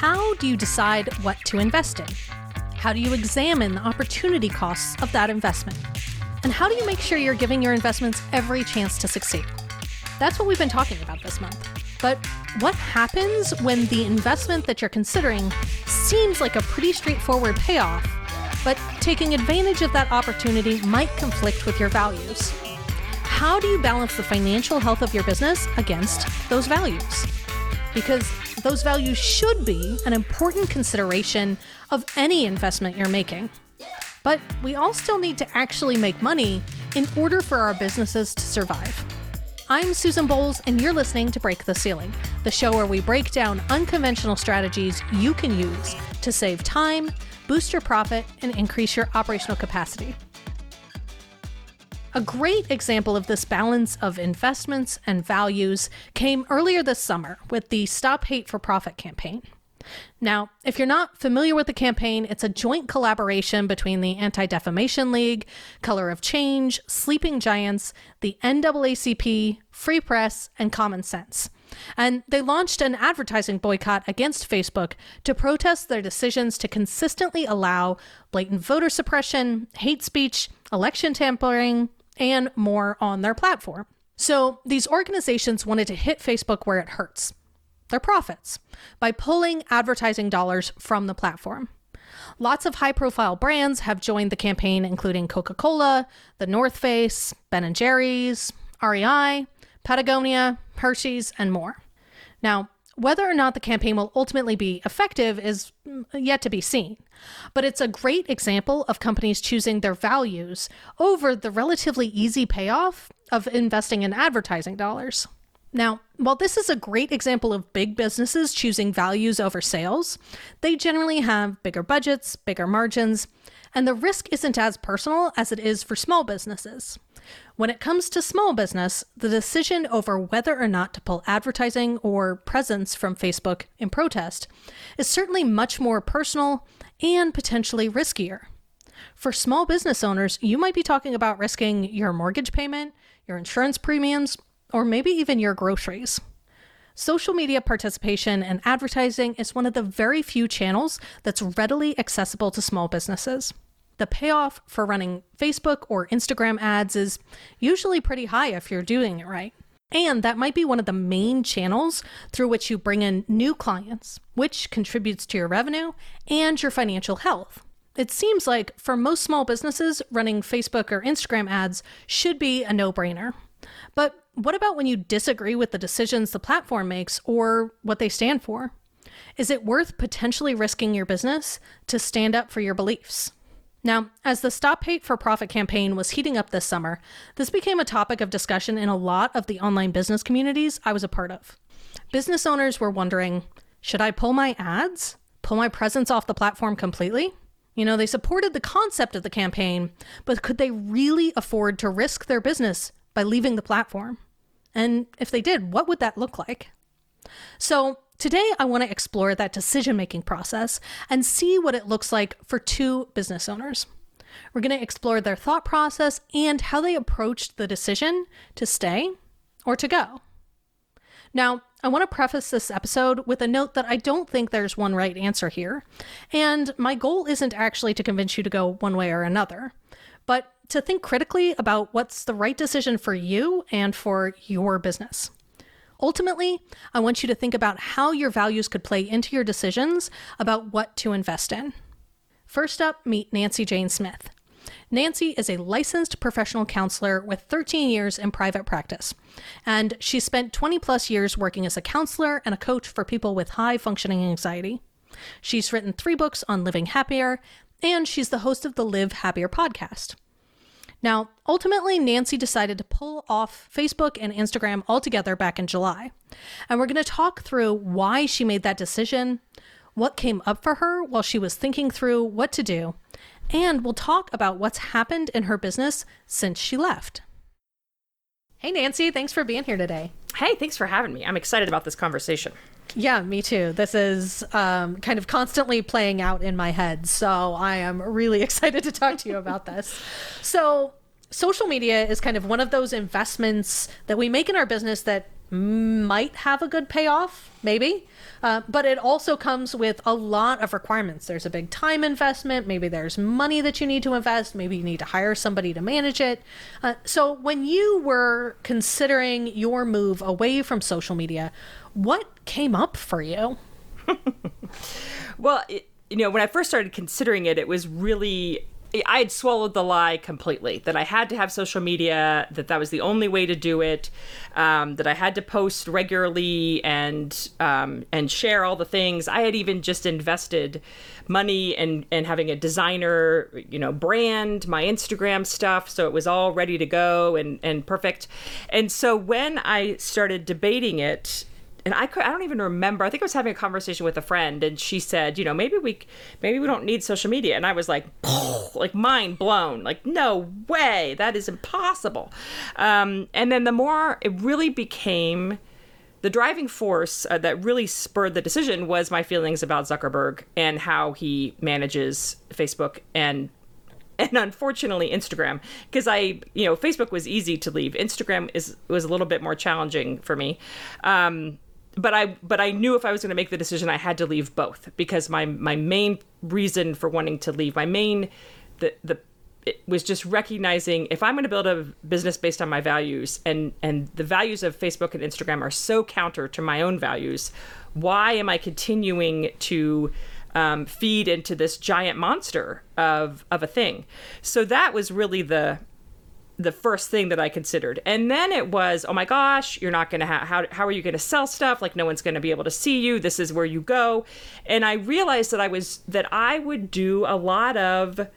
how do you decide what to invest in? How do you examine the opportunity costs of that investment? And how do you make sure you're giving your investments every chance to succeed? That's what we've been talking about this month. But what happens when the investment that you're considering seems like a pretty straightforward payoff, but taking advantage of that opportunity might conflict with your values? How do you balance the financial health of your business against those values? Because those values should be an important consideration of any investment you're making. But we all still need to actually make money in order for our businesses to survive. I'm Susan Bowles, and you're listening to Break the Ceiling, the show where we break down unconventional strategies you can use to save time, boost your profit, and increase your operational capacity. A great example of this balance of investments and values came earlier this summer with the Stop Hate for Profit campaign. Now, if you're not familiar with the campaign, it's a joint collaboration between the Anti Defamation League, Color of Change, Sleeping Giants, the NAACP, Free Press, and Common Sense. And they launched an advertising boycott against Facebook to protest their decisions to consistently allow blatant voter suppression, hate speech, election tampering, and more on their platform. So these organizations wanted to hit Facebook where it hurts their profits by pulling advertising dollars from the platform. Lots of high profile brands have joined the campaign, including Coca Cola, The North Face, Ben & Jerry's, REI, Patagonia, Hershey's, and more. Now, whether or not the campaign will ultimately be effective is yet to be seen, but it's a great example of companies choosing their values over the relatively easy payoff of investing in advertising dollars. Now, while this is a great example of big businesses choosing values over sales, they generally have bigger budgets, bigger margins, and the risk isn't as personal as it is for small businesses. When it comes to small business, the decision over whether or not to pull advertising or presence from Facebook in protest is certainly much more personal and potentially riskier. For small business owners, you might be talking about risking your mortgage payment, your insurance premiums, or maybe even your groceries. Social media participation and advertising is one of the very few channels that's readily accessible to small businesses the payoff for running Facebook or Instagram ads is usually pretty high if you're doing it right. And that might be one of the main channels through which you bring in new clients, which contributes to your revenue and your financial health. It seems like for most small businesses, running Facebook or Instagram ads should be a no brainer. But what about when you disagree with the decisions the platform makes or what they stand for? Is it worth potentially risking your business to stand up for your beliefs? Now, as the Stop Hate for Profit campaign was heating up this summer, this became a topic of discussion in a lot of the online business communities I was a part of. Business owners were wondering should I pull my ads? Pull my presence off the platform completely? You know, they supported the concept of the campaign, but could they really afford to risk their business by leaving the platform? And if they did, what would that look like? So, Today, I want to explore that decision making process and see what it looks like for two business owners. We're going to explore their thought process and how they approached the decision to stay or to go. Now, I want to preface this episode with a note that I don't think there's one right answer here, and my goal isn't actually to convince you to go one way or another, but to think critically about what's the right decision for you and for your business. Ultimately, I want you to think about how your values could play into your decisions about what to invest in. First up, meet Nancy Jane Smith. Nancy is a licensed professional counselor with 13 years in private practice, and she spent 20 plus years working as a counselor and a coach for people with high functioning anxiety. She's written three books on living happier, and she's the host of the Live Happier podcast. Now, ultimately, Nancy decided to pull off Facebook and Instagram altogether back in July. And we're going to talk through why she made that decision, what came up for her while she was thinking through what to do, and we'll talk about what's happened in her business since she left. Hey, Nancy, thanks for being here today. Hey, thanks for having me. I'm excited about this conversation. Yeah, me too. This is um, kind of constantly playing out in my head. So I am really excited to talk to you about this. So, social media is kind of one of those investments that we make in our business that might have a good payoff, maybe. Uh, but it also comes with a lot of requirements. There's a big time investment. Maybe there's money that you need to invest. Maybe you need to hire somebody to manage it. Uh, so, when you were considering your move away from social media, what came up for you? well, it, you know, when I first started considering it, it was really I had swallowed the lie completely that I had to have social media, that that was the only way to do it, um, that I had to post regularly and um, and share all the things. I had even just invested money in, in having a designer, you know, brand my Instagram stuff, so it was all ready to go and and perfect. And so when I started debating it, and I could I don't even remember. I think I was having a conversation with a friend, and she said, you know, maybe we maybe we don't need social media, and I was like, like mind blown, like no way, that is impossible. Um, and then the more it really became. The driving force uh, that really spurred the decision was my feelings about Zuckerberg and how he manages Facebook and and unfortunately Instagram because I you know Facebook was easy to leave Instagram is was a little bit more challenging for me um, but I but I knew if I was going to make the decision, I had to leave both because my my main reason for wanting to leave, my main the the it was just recognizing if I'm going to build a business based on my values and and the values of Facebook and Instagram are so counter to my own values, why am I continuing to um, feed into this giant monster of of a thing? So that was really the the first thing that I considered. And then it was, oh my gosh, you're not going to have, how, how are you going to sell stuff? Like no one's going to be able to see you. This is where you go. And I realized that I was, that I would do a lot of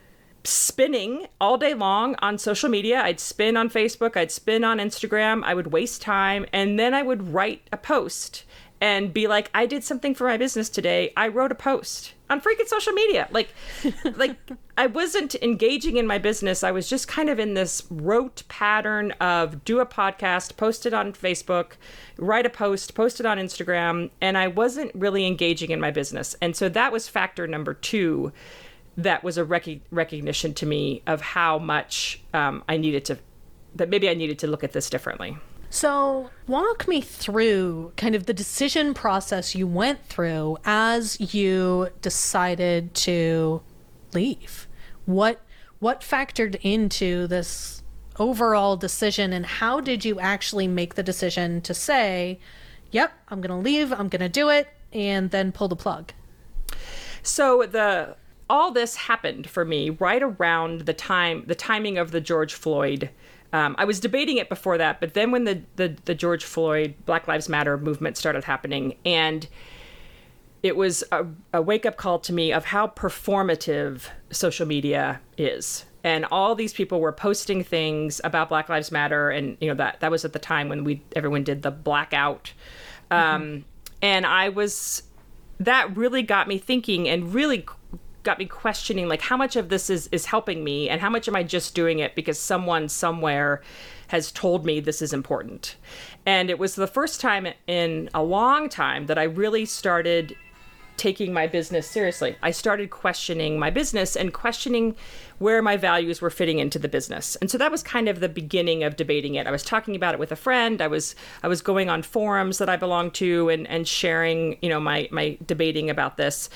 spinning all day long on social media. I'd spin on Facebook, I'd spin on Instagram, I would waste time, and then I would write a post and be like, I did something for my business today. I wrote a post on freaking social media. Like, like I wasn't engaging in my business. I was just kind of in this rote pattern of do a podcast, post it on Facebook, write a post, post it on Instagram, and I wasn't really engaging in my business. And so that was factor number two. That was a rec- recognition to me of how much um, I needed to, that maybe I needed to look at this differently. So, walk me through kind of the decision process you went through as you decided to leave. What what factored into this overall decision and how did you actually make the decision to say, "Yep, I'm going to leave, I'm going to do it," and then pull the plug? So, the all this happened for me right around the time the timing of the George Floyd um, I was debating it before that, but then when the, the, the George Floyd Black Lives Matter movement started happening, and it was a, a wake up call to me of how performative social media is. And all these people were posting things about Black Lives Matter, and you know that that was at the time when we everyone did the blackout, um, mm-hmm. and I was that really got me thinking and really got me questioning like how much of this is is helping me and how much am I just doing it because someone somewhere has told me this is important. And it was the first time in a long time that I really started taking my business seriously. I started questioning my business and questioning where my values were fitting into the business. And so that was kind of the beginning of debating it. I was talking about it with a friend. I was I was going on forums that I belong to and and sharing, you know, my my debating about this.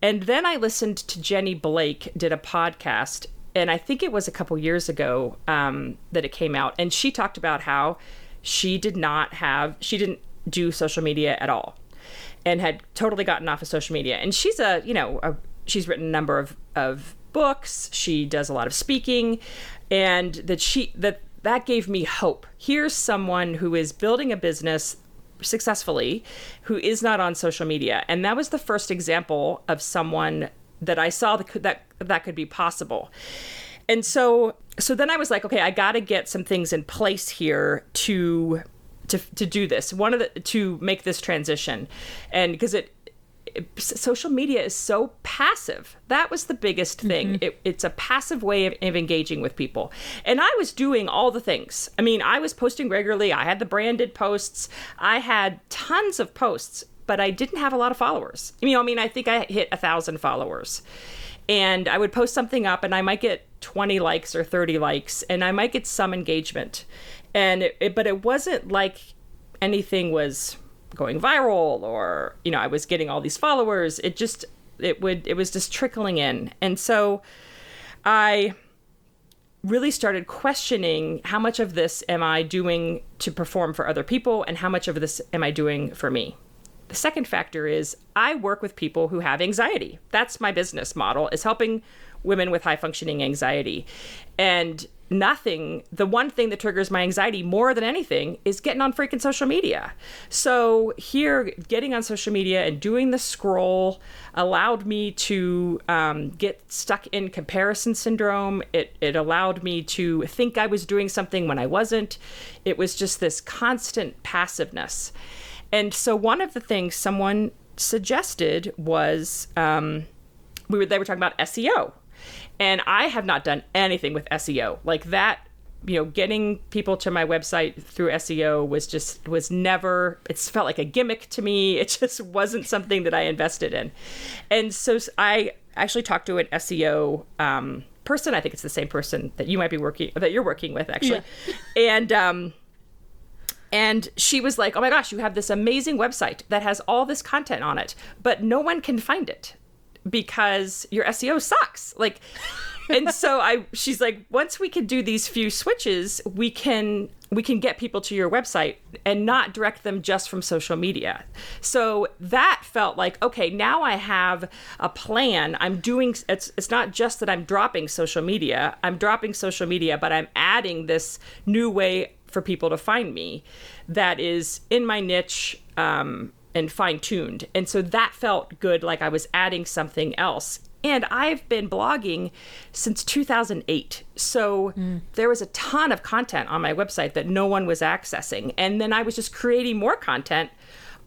And then I listened to Jenny Blake did a podcast and I think it was a couple years ago um, that it came out and she talked about how she did not have she didn't do social media at all and had totally gotten off of social media. And she's a, you know, a, she's written a number of, of books. She does a lot of speaking, and that she that that gave me hope. Here's someone who is building a business successfully who is not on social media, and that was the first example of someone that I saw that could, that that could be possible. And so so then I was like, okay, I got to get some things in place here to to to do this. One of the to make this transition, and because it, it, social media is so passive. That was the biggest thing. Mm-hmm. It, it's a passive way of, of engaging with people, and I was doing all the things. I mean, I was posting regularly. I had the branded posts. I had tons of posts, but I didn't have a lot of followers. You know, I mean, I think I hit a thousand followers and I would post something up and I might get 20 likes or 30 likes and I might get some engagement and it, it, but it wasn't like anything was going viral or you know I was getting all these followers. It just it would it was just trickling in, and so I really started questioning how much of this am I doing to perform for other people and how much of this am I doing for me. The second factor is I work with people who have anxiety. That's my business model is helping women with high functioning anxiety. And nothing, the one thing that triggers my anxiety more than anything is getting on freaking social media. So here, getting on social media and doing the scroll allowed me to um, get stuck in comparison syndrome. It, it allowed me to think I was doing something when I wasn't. It was just this constant passiveness. And so one of the things someone suggested was um, we were they were talking about SEO and I have not done anything with SEO. Like that, you know, getting people to my website through SEO was just was never it's felt like a gimmick to me. It just wasn't something that I invested in. And so I actually talked to an SEO um, person. I think it's the same person that you might be working that you're working with actually. Yeah. And um and she was like, "Oh my gosh, you have this amazing website that has all this content on it, but no one can find it because your SEO sucks. Like and so I she's like once we can do these few switches, we can we can get people to your website and not direct them just from social media. So that felt like okay, now I have a plan. I'm doing it's it's not just that I'm dropping social media. I'm dropping social media, but I'm adding this new way for people to find me that is in my niche um, and fine tuned. And so that felt good, like I was adding something else. And I've been blogging since 2008. So mm. there was a ton of content on my website that no one was accessing. And then I was just creating more content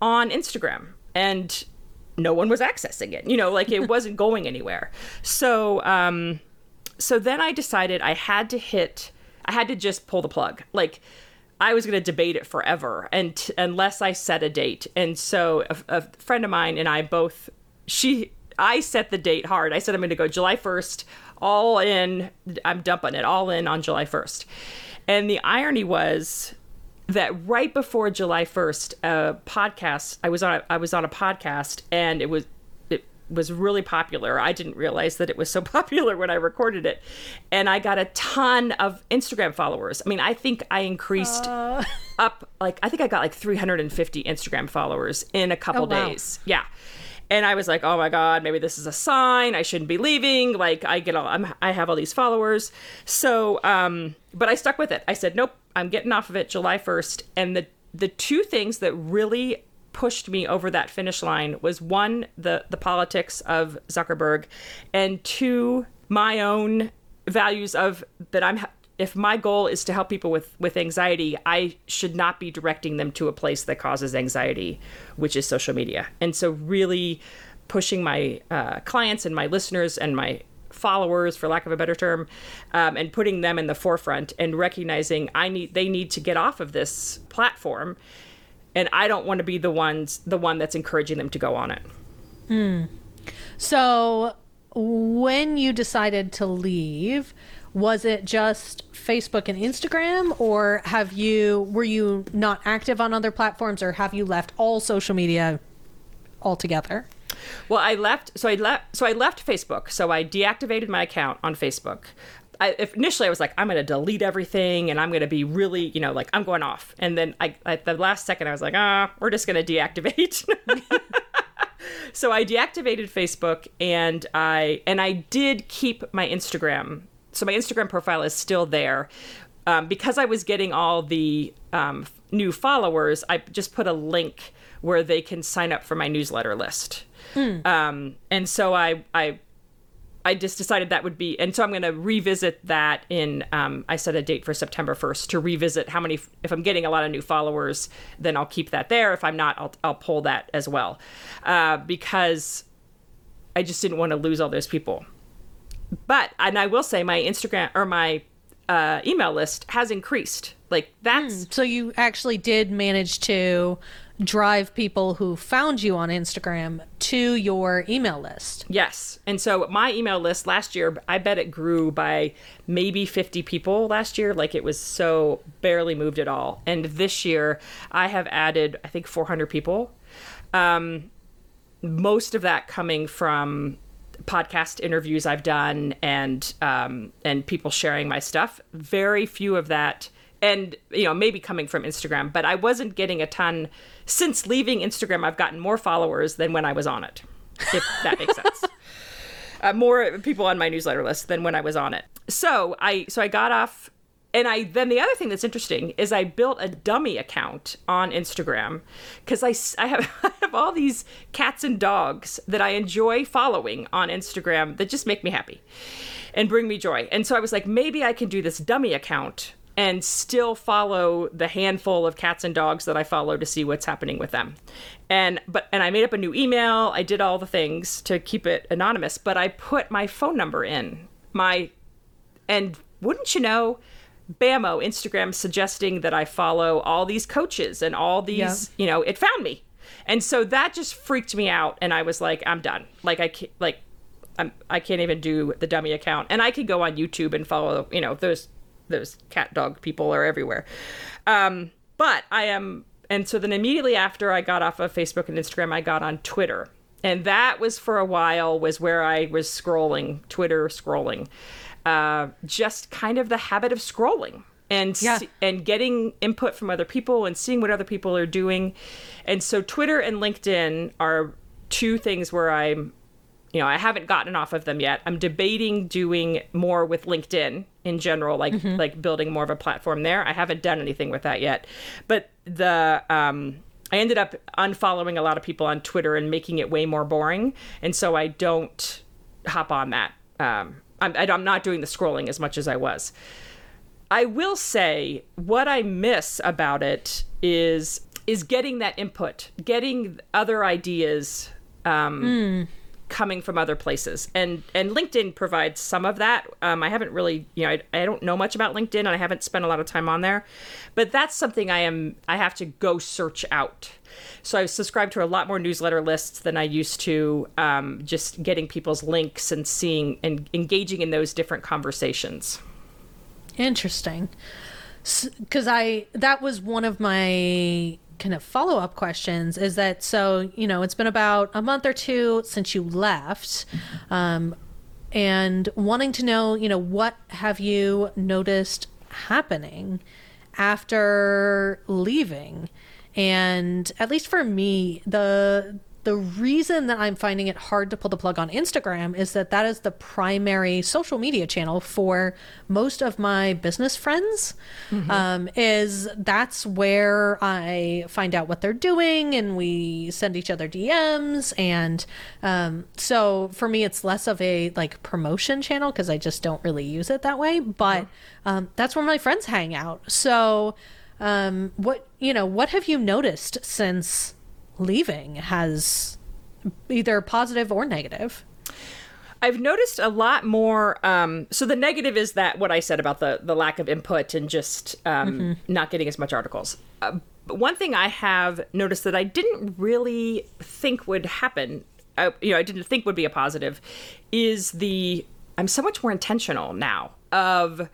on Instagram. And no one was accessing it. You know, like it wasn't going anywhere. So, um, so then I decided I had to hit, I had to just pull the plug. Like, I was going to debate it forever, and t- unless I set a date. And so a, a friend of mine and I both, she, I set the date hard. I said I'm going to go July 1st, all in. I'm dumping it all in on July 1st. And the irony was that right before July 1st, a podcast I was on a, I was on a podcast and it was was really popular. I didn't realize that it was so popular when I recorded it. And I got a ton of Instagram followers. I mean, I think I increased uh... up like I think I got like 350 Instagram followers in a couple oh, wow. days. Yeah. And I was like, "Oh my god, maybe this is a sign. I shouldn't be leaving. Like I get all I'm, I have all these followers." So, um but I stuck with it. I said, "Nope, I'm getting off of it July 1st." And the the two things that really pushed me over that finish line was one the the politics of Zuckerberg and two my own values of that I'm if my goal is to help people with with anxiety I should not be directing them to a place that causes anxiety which is social media. And so really pushing my uh, clients and my listeners and my followers for lack of a better term um, and putting them in the forefront and recognizing i need they need to get off of this platform and I don't want to be the ones the one that's encouraging them to go on it. Hmm. So when you decided to leave, was it just Facebook and Instagram or have you were you not active on other platforms or have you left all social media altogether? Well, I left so I left so I left Facebook. So I deactivated my account on Facebook. I, initially I was like, I'm going to delete everything and I'm going to be really, you know, like I'm going off. And then I, at the last second, I was like, ah, we're just going to deactivate. so I deactivated Facebook and I, and I did keep my Instagram. So my Instagram profile is still there. Um, because I was getting all the um, new followers, I just put a link where they can sign up for my newsletter list. Mm. Um, and so I, I I just decided that would be, and so I'm going to revisit that in. Um, I set a date for September 1st to revisit how many. If I'm getting a lot of new followers, then I'll keep that there. If I'm not, I'll I'll pull that as well, uh, because I just didn't want to lose all those people. But and I will say my Instagram or my uh, email list has increased Like that's So you actually did manage to drive people who found you on Instagram to your email list. Yes. And so my email list last year, I bet it grew by maybe 50 people last year. Like it was so barely moved at all. And this year, I have added, I think, 400 people. Um, most of that coming from podcast interviews I've done and um, and people sharing my stuff. Very few of that, and you know maybe coming from Instagram, but I wasn't getting a ton. Since leaving Instagram, I've gotten more followers than when I was on it. If that makes sense. Uh, more people on my newsletter list than when I was on it. So I so I got off and I then the other thing that's interesting is I built a dummy account on Instagram because I, I have I have all these cats and dogs that I enjoy following on Instagram that just make me happy and bring me joy. And so I was like, maybe I can do this dummy account and still follow the handful of cats and dogs that I follow to see what's happening with them. And but and I made up a new email. I did all the things to keep it anonymous, but I put my phone number in. My and wouldn't you know, Bamo Instagram suggesting that I follow all these coaches and all these, Yeah. you know, it found me. And so that just freaked me out and I was like I'm done. Like I can't like I'm I can't even do the dummy account. And I could go on YouTube and follow, you know, those those cat dog people are everywhere. Um but I am and so then immediately after I got off of Facebook and Instagram, I got on Twitter. And that was for a while was where I was scrolling, Twitter scrolling. Uh, just kind of the habit of scrolling and Yeah. and getting input from other people and seeing what other people are doing. And so Twitter and LinkedIn are two things where I'm you know, I haven't gotten off of them yet. I'm debating doing more with LinkedIn in general, like like building more of a platform there. I haven't done anything with that yet, but the um, I ended up unfollowing a lot of people on Twitter and making it way more boring, and so I don't hop on that. Um, I'm, I'm not doing the scrolling as much as I was. I will say what I miss about it is is getting that input, getting other ideas um, coming from other places, and and LinkedIn provides some of that. Um, I haven't really, you know, I, I don't know much about LinkedIn, and I haven't spent a lot of time on there, but that's something I am I have to go search out. So I subscribe to a lot more newsletter lists than I used to. Um, just getting people's links and seeing and engaging in those different conversations. Interesting. Because I, that was one of my kind of follow up questions is that so, you know, it's been about a month or two since you left. Um, and wanting to know, you know, what have you noticed happening after leaving? And at least for me, the the reason that I'm finding it hard to pull the plug on Instagram is that that is the primary social media channel for most of my business friends. Um, is that's where I find out what they're doing, and we send each other DMs. And um, so for me, it's less of a like promotion channel because I just don't really use it that way. But um, that's where my friends hang out. So um, what you know, what have you noticed since? Leaving has either positive or negative. I've noticed a lot more. Um, so the negative is that what I said about the the lack of input and just um, not getting as much articles. Uh, but one thing I have noticed that I didn't really think would happen, uh, you know, I didn't think would be a positive, is the I'm so much more intentional now of.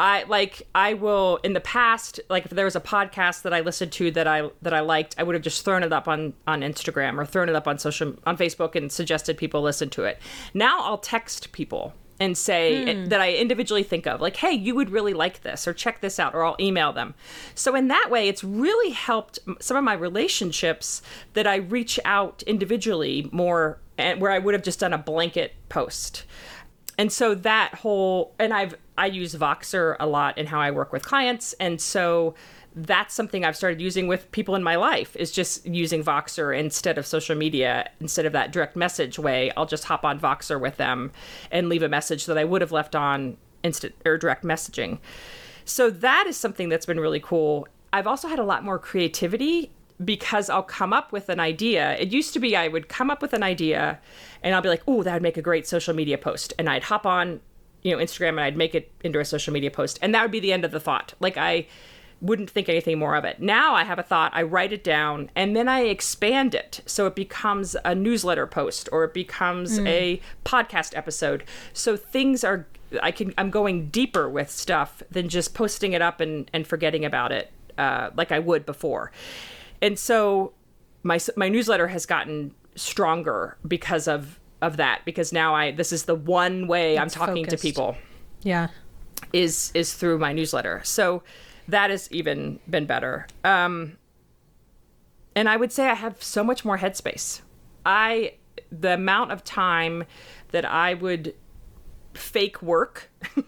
I like I will in the past like if there was a podcast that I listened to that I that I liked I would have just thrown it up on on Instagram or thrown it up on social on Facebook and suggested people listen to it. Now I'll text people and say hmm. that I individually think of like hey you would really like this or check this out or I'll email them. So in that way it's really helped some of my relationships that I reach out individually more and where I would have just done a blanket post and so that whole and i've i use voxer a lot in how i work with clients. And so that's something i've started using with people in my life is just using voxer instead of social media instead of that direct message way. I'll just hop on voxer with them and leave a message that i would have left on instant or direct messaging. So that is something that's been really cool. I've also had a lot more creativity because I'll come up with an idea. It used to be I would come up with an idea and I'll be like, oh, that would make a great social media post. And I'd hop on, you know, Instagram and I'd make it into a social media post. And that would be the end of the thought. Like I wouldn't think anything more of it. Now I have a thought, I write it down, and then I expand it so it becomes a newsletter post or it becomes a podcast episode. So things are I can I'm going deeper with stuff than just posting it up and and forgetting about it uh, like I would before. And so my my newsletter has gotten stronger because of of that because now I this is the one way I'm talking focused. to people Yeah. is is through my newsletter. So that has even been better. Um, and I would say I have so much more headspace. I the amount of time that I would fake work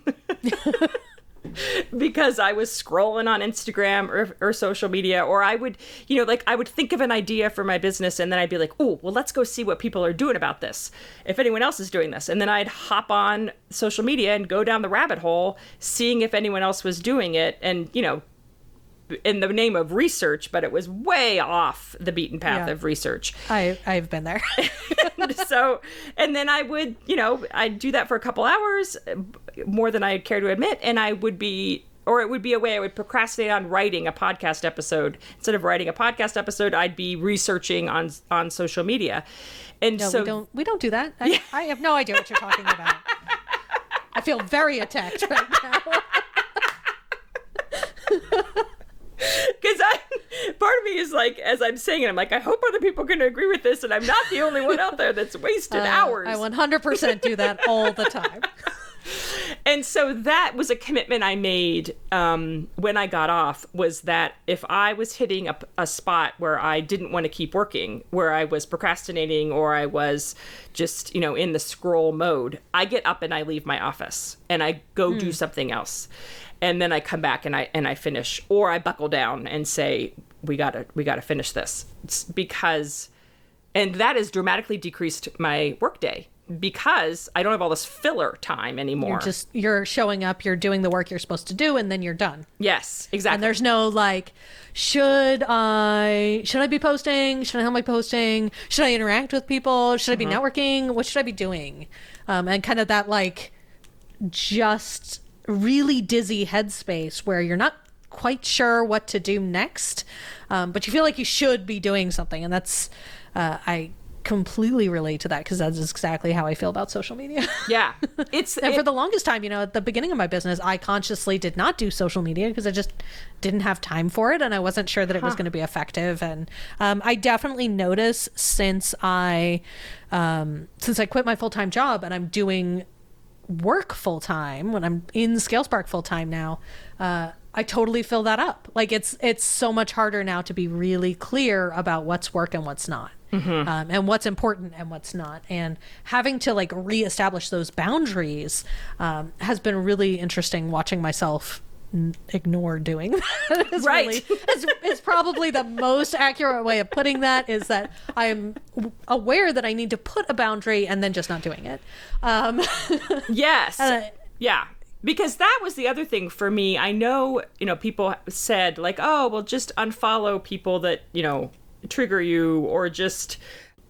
because I was scrolling on Instagram or, or social media, or I would, you know, like I would think of an idea for my business and then I'd be like, oh, well, let's go see what people are doing about this. If anyone else is doing this. And then I'd hop on social media and go down the rabbit hole, seeing if anyone else was doing it. And, you know, in the name of research, but it was way off the beaten path Yeah. of research. I I've been there. so and then i would you know i'd do that for a couple hours more than i'd care to admit and i would be or it would be a way i would procrastinate on writing a podcast episode instead of writing a podcast episode i'd be researching on on social media and No, so we don't we don't do that. I, I have no idea what you're talking about. I feel very attacked right now. because I, part of me is like, as I'm saying it, I'm like, I hope other people can agree with this, and I'm not the only one out there that's wasted hours. Uh, I 100% do that all the time. and so that was a commitment I made um, when I got off was that if I was hitting a, a spot where I didn't want to keep working, where I was procrastinating or I was just, you know, in the scroll mode, I get up and I leave my office and I go do something else. And then I come back and I and I finish or I buckle down and say we got to we got to finish this. It's because and that has dramatically decreased my workday because I don't have all this filler time anymore. You're just you're showing up, you're doing the work you're supposed to do and then you're done. Yes, exactly. And there's no like should I should I be posting? Should I have my posting? Should I interact with people? Should I be networking? What should I be doing? Um, and kind of that like just really dizzy headspace where you're not quite sure what to do next, um, but you feel like you should be doing something, and that's uh, I completely relate to that because that's exactly how I feel about social media. yeah, it's And it- for the longest time, you know, at the beginning of my business, I consciously did not do social media because I just didn't have time for it and I wasn't sure that it was going to be effective. And um, I definitely notice since I um, since I quit my full time job and I'm doing work full time when I'm in ScaleSpark full time now. Uh, I totally fill that up. Like it's it's so much harder now to be really clear about what's work and what's not, um, and what's important and what's not. And having to like reestablish those boundaries um, has been really interesting. Watching myself n- ignore doing that is Right. really is, is probably the most accurate way of putting that. Is that I'm aware that I need to put a boundary and then just not doing it. Um, yes, Uh, yeah. Because that was the other thing for me. I know, you know, people said like, "Oh, well, just unfollow people that you know trigger you, or just."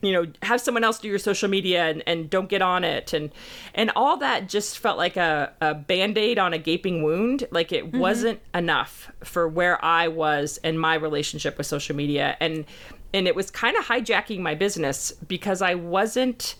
you know have someone else do your social media and, and don't get on it and and all that just felt like a, a band-aid on a gaping wound like it mm-hmm. wasn't enough for where i was in my relationship with social media and and it was kind of hijacking my business because i wasn't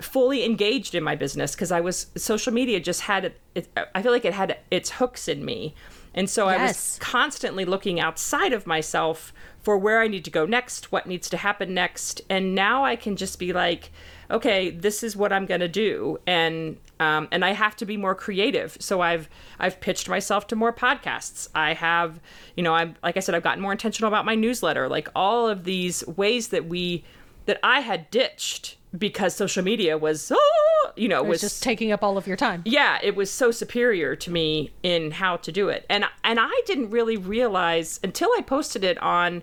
fully engaged in my business because I was social media just had it. I feel like it had its hooks in me, and so I was constantly looking outside of myself for where I need to go next, what needs to happen next, and now I can just be like, okay, this is what I'm gonna do, and um, and I have to be more creative. So I've I've pitched myself to more podcasts. I have, you know, I'm like I said, I've gotten more intentional about my newsletter. Like all of these ways that we that I had ditched because social media was, oh, you know, it's was just taking up all of your time. yeah, it was so superior to me in how to do it, and and I didn't really realize until I posted it on,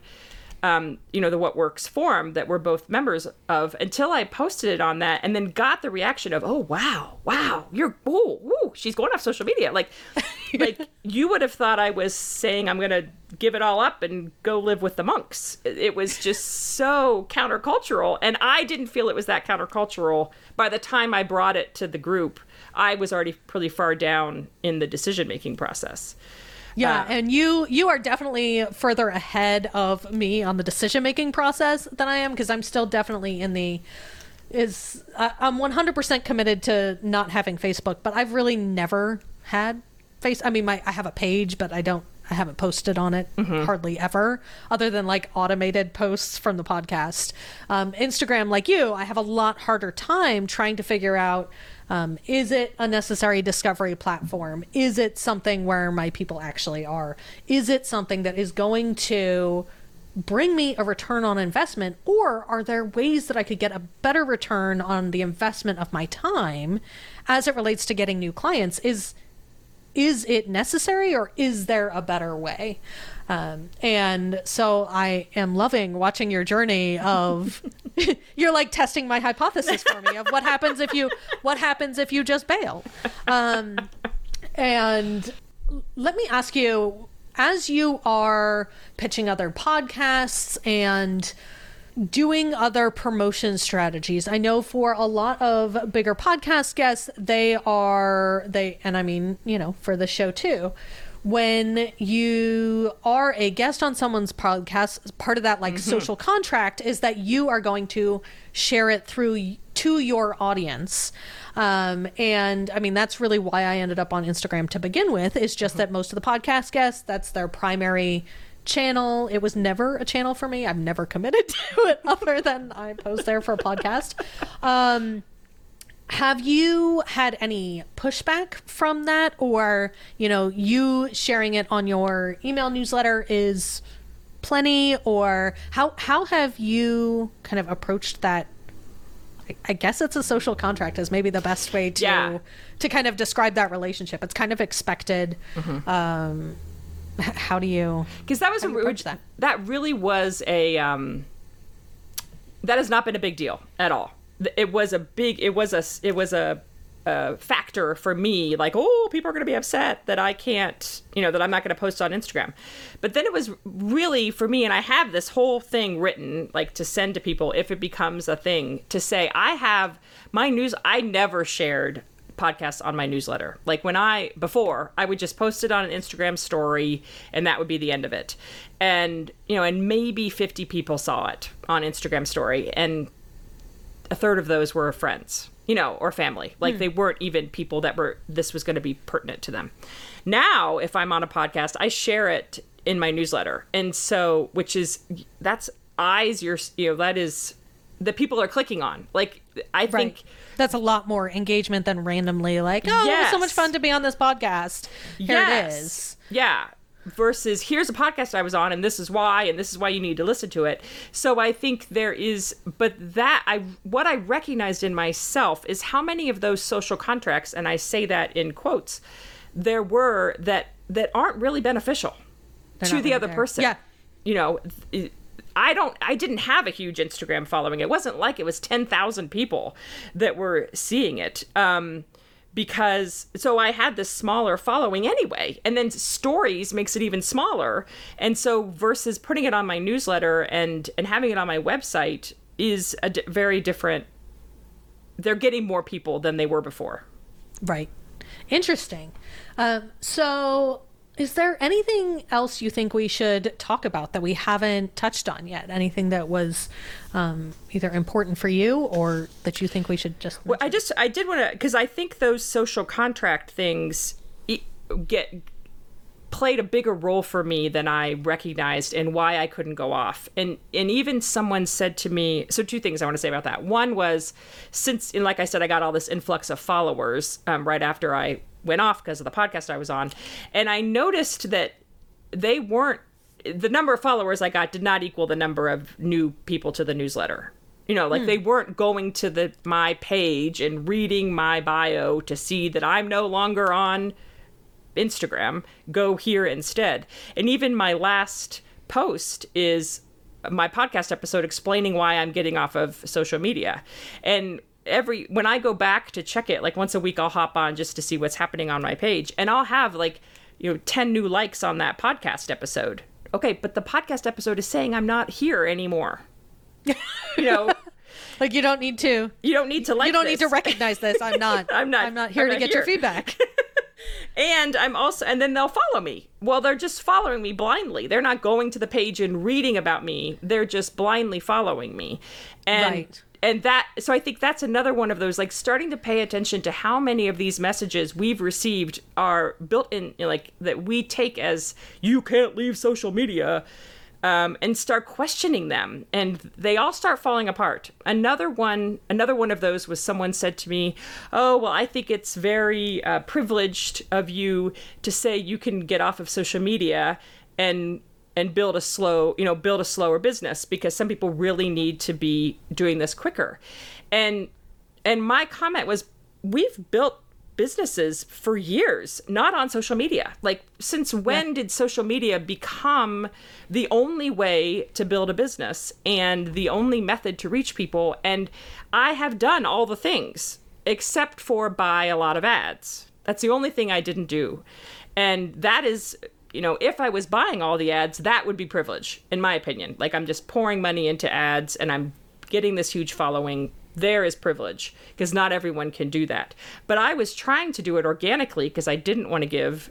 um, you know, the What Works forum that we're both members of. Until I posted it on that, and then got the reaction of, oh wow, wow, you're oh, woo, she's going off social media. Like, like you would have thought I was saying I'm gonna give it all up and go live with the monks. It was just so countercultural, and I didn't feel it was that countercultural. By the time I brought it to the group, I was already pretty far down in the decision making process. Yeah, Uh, and you you are definitely further ahead of me on the decision making process than I am because I'm still definitely in the is I I'm 100% committed to not having Facebook, but I've really never had face. I mean, my I have a page, but I don't. I haven't posted on it hardly ever, other than like automated posts from the podcast. Um, Instagram, like you, I have a lot harder time trying to figure out um, is it a necessary discovery platform? Is it something where my people actually are? Is it something that is going to bring me a return on investment or are there ways that I could get a better return on the investment of my time as it relates to getting new clients is is it necessary or is there a better way? Um, and so I am loving watching your journey of you're like testing my hypothesis for me of what happens if you what happens if you just bail? Um, and let me ask you as you are pitching other podcasts and doing other promotion strategies. I know for a lot of bigger podcast guests they are they and i mean you know for the show too when you are a guest on someone's podcast part of that like social contract is that you are going to share it through to your audience. Um, and i mean that's really why i ended up on instagram to begin with is just that most of the podcast guests that's their primary channel. It was never a channel for me. I've never committed to it other than i post there for a podcast. Um, have you had any pushback from that? Or you know you sharing it on your email newsletter is plenty? Or how how have you kind of approached that? I- guess it's a social contract is maybe the best way to Yeah. to kind of describe that relationship. It's kind of expected. Um, h- how do you? because that was a How do you approach that. that? really was a um that has not been a big deal at all it was a big it was a. it was a, a factor for me like oh people are going to be upset that i can't you know that i'm not going to post on instagram but then it was really for me and i have this whole thing written like to send to people if it becomes a thing to say i have my news i never shared podcasts on my newsletter. Like when I before, I would just post it on an Instagram story and that would be the end of it. And you know, and maybe 50 people saw it on Instagram story and a third of those were friends, you know, or family. Like hmm. they weren't even people that were this was going to be pertinent to them. Now, if I'm on a podcast, I share it in my newsletter. And so which is that's eyes you're you know, that is that people are clicking on. Like I think That's a lot more engagement than randomly like, oh, it was so much fun to be on this podcast. Here it is. Yeah. Versus here's a podcast I was on and this is why and this is why you need to listen to it. So I think there is but that I what I recognized in myself is how many of those social contracts and I say that in quotes there were that that aren't really beneficial They're to the really other there. person. Yeah. You know, th- I don't I didn't have a huge Instagram following. It wasn't like it was 10,000 people that were seeing it. Um because so I had this smaller following anyway. And then stories makes it even smaller. And so versus putting it on my newsletter and and having it on my website is a d- very different they're getting more people than they were before. Right. Interesting. Um, so, is there anything else you think we should talk about that we haven't touched on yet? Anything that was um, either important for you or that you think we should just Well, I just I did want to because I think those social contract things get played a bigger role for me than I recognized and why I couldn't go off. And and even someone said to me, so two things I want to say about that. One was since and like I said I got all this influx of followers um, right after I went off because of the podcast I was on, and I noticed that they weren't the number of followers I got did not equal the number of new people to the newsletter. You know, like hmm. they weren't going to the my page and reading my bio to see that I'm no longer on Instagram. Go here instead. And even my last post is my podcast episode explaining why I'm getting off of social media. And every when I go back to check it, like once a week I'll hop on just to see what's happening on my page and I'll have like, you know, 10 new likes on that podcast episode. Okay, but the podcast episode is saying I'm not here anymore. you know, like you don't need to you don't need to like you don't this. need to recognize this. I'm not. I'm not- I'm not here I'm to not get your feedback. and I'm also, and then they'll follow me. Well, they're just following me blindly. They're not going to the page and reading about me. They're just blindly following me. And, Right. And that, so I think that's another one of those, like starting to pay attention to how many of these messages we've received are built in, you know, like that we take as you can't leave social media um, and start questioning them. And they all start falling apart. Another one another one of those was someone said to me oh well i think it's very uh, privileged of you to say you can get off of social media and and build a slow you know build a slower business because some people really need to be doing this quicker. And and my comment was we've built businesses for years not on social media. Like since when did social media become the only way to build a business and the only method to reach people? And i have done all the things except for buy a lot of ads. That's the only thing i didn't do. And that is you know if i was buying all the ads that would be privilege in my opinion like i'm just pouring money into ads and i'm getting this huge following there is privilege because not everyone can do that. But I was trying to do it organically because I didn't want to give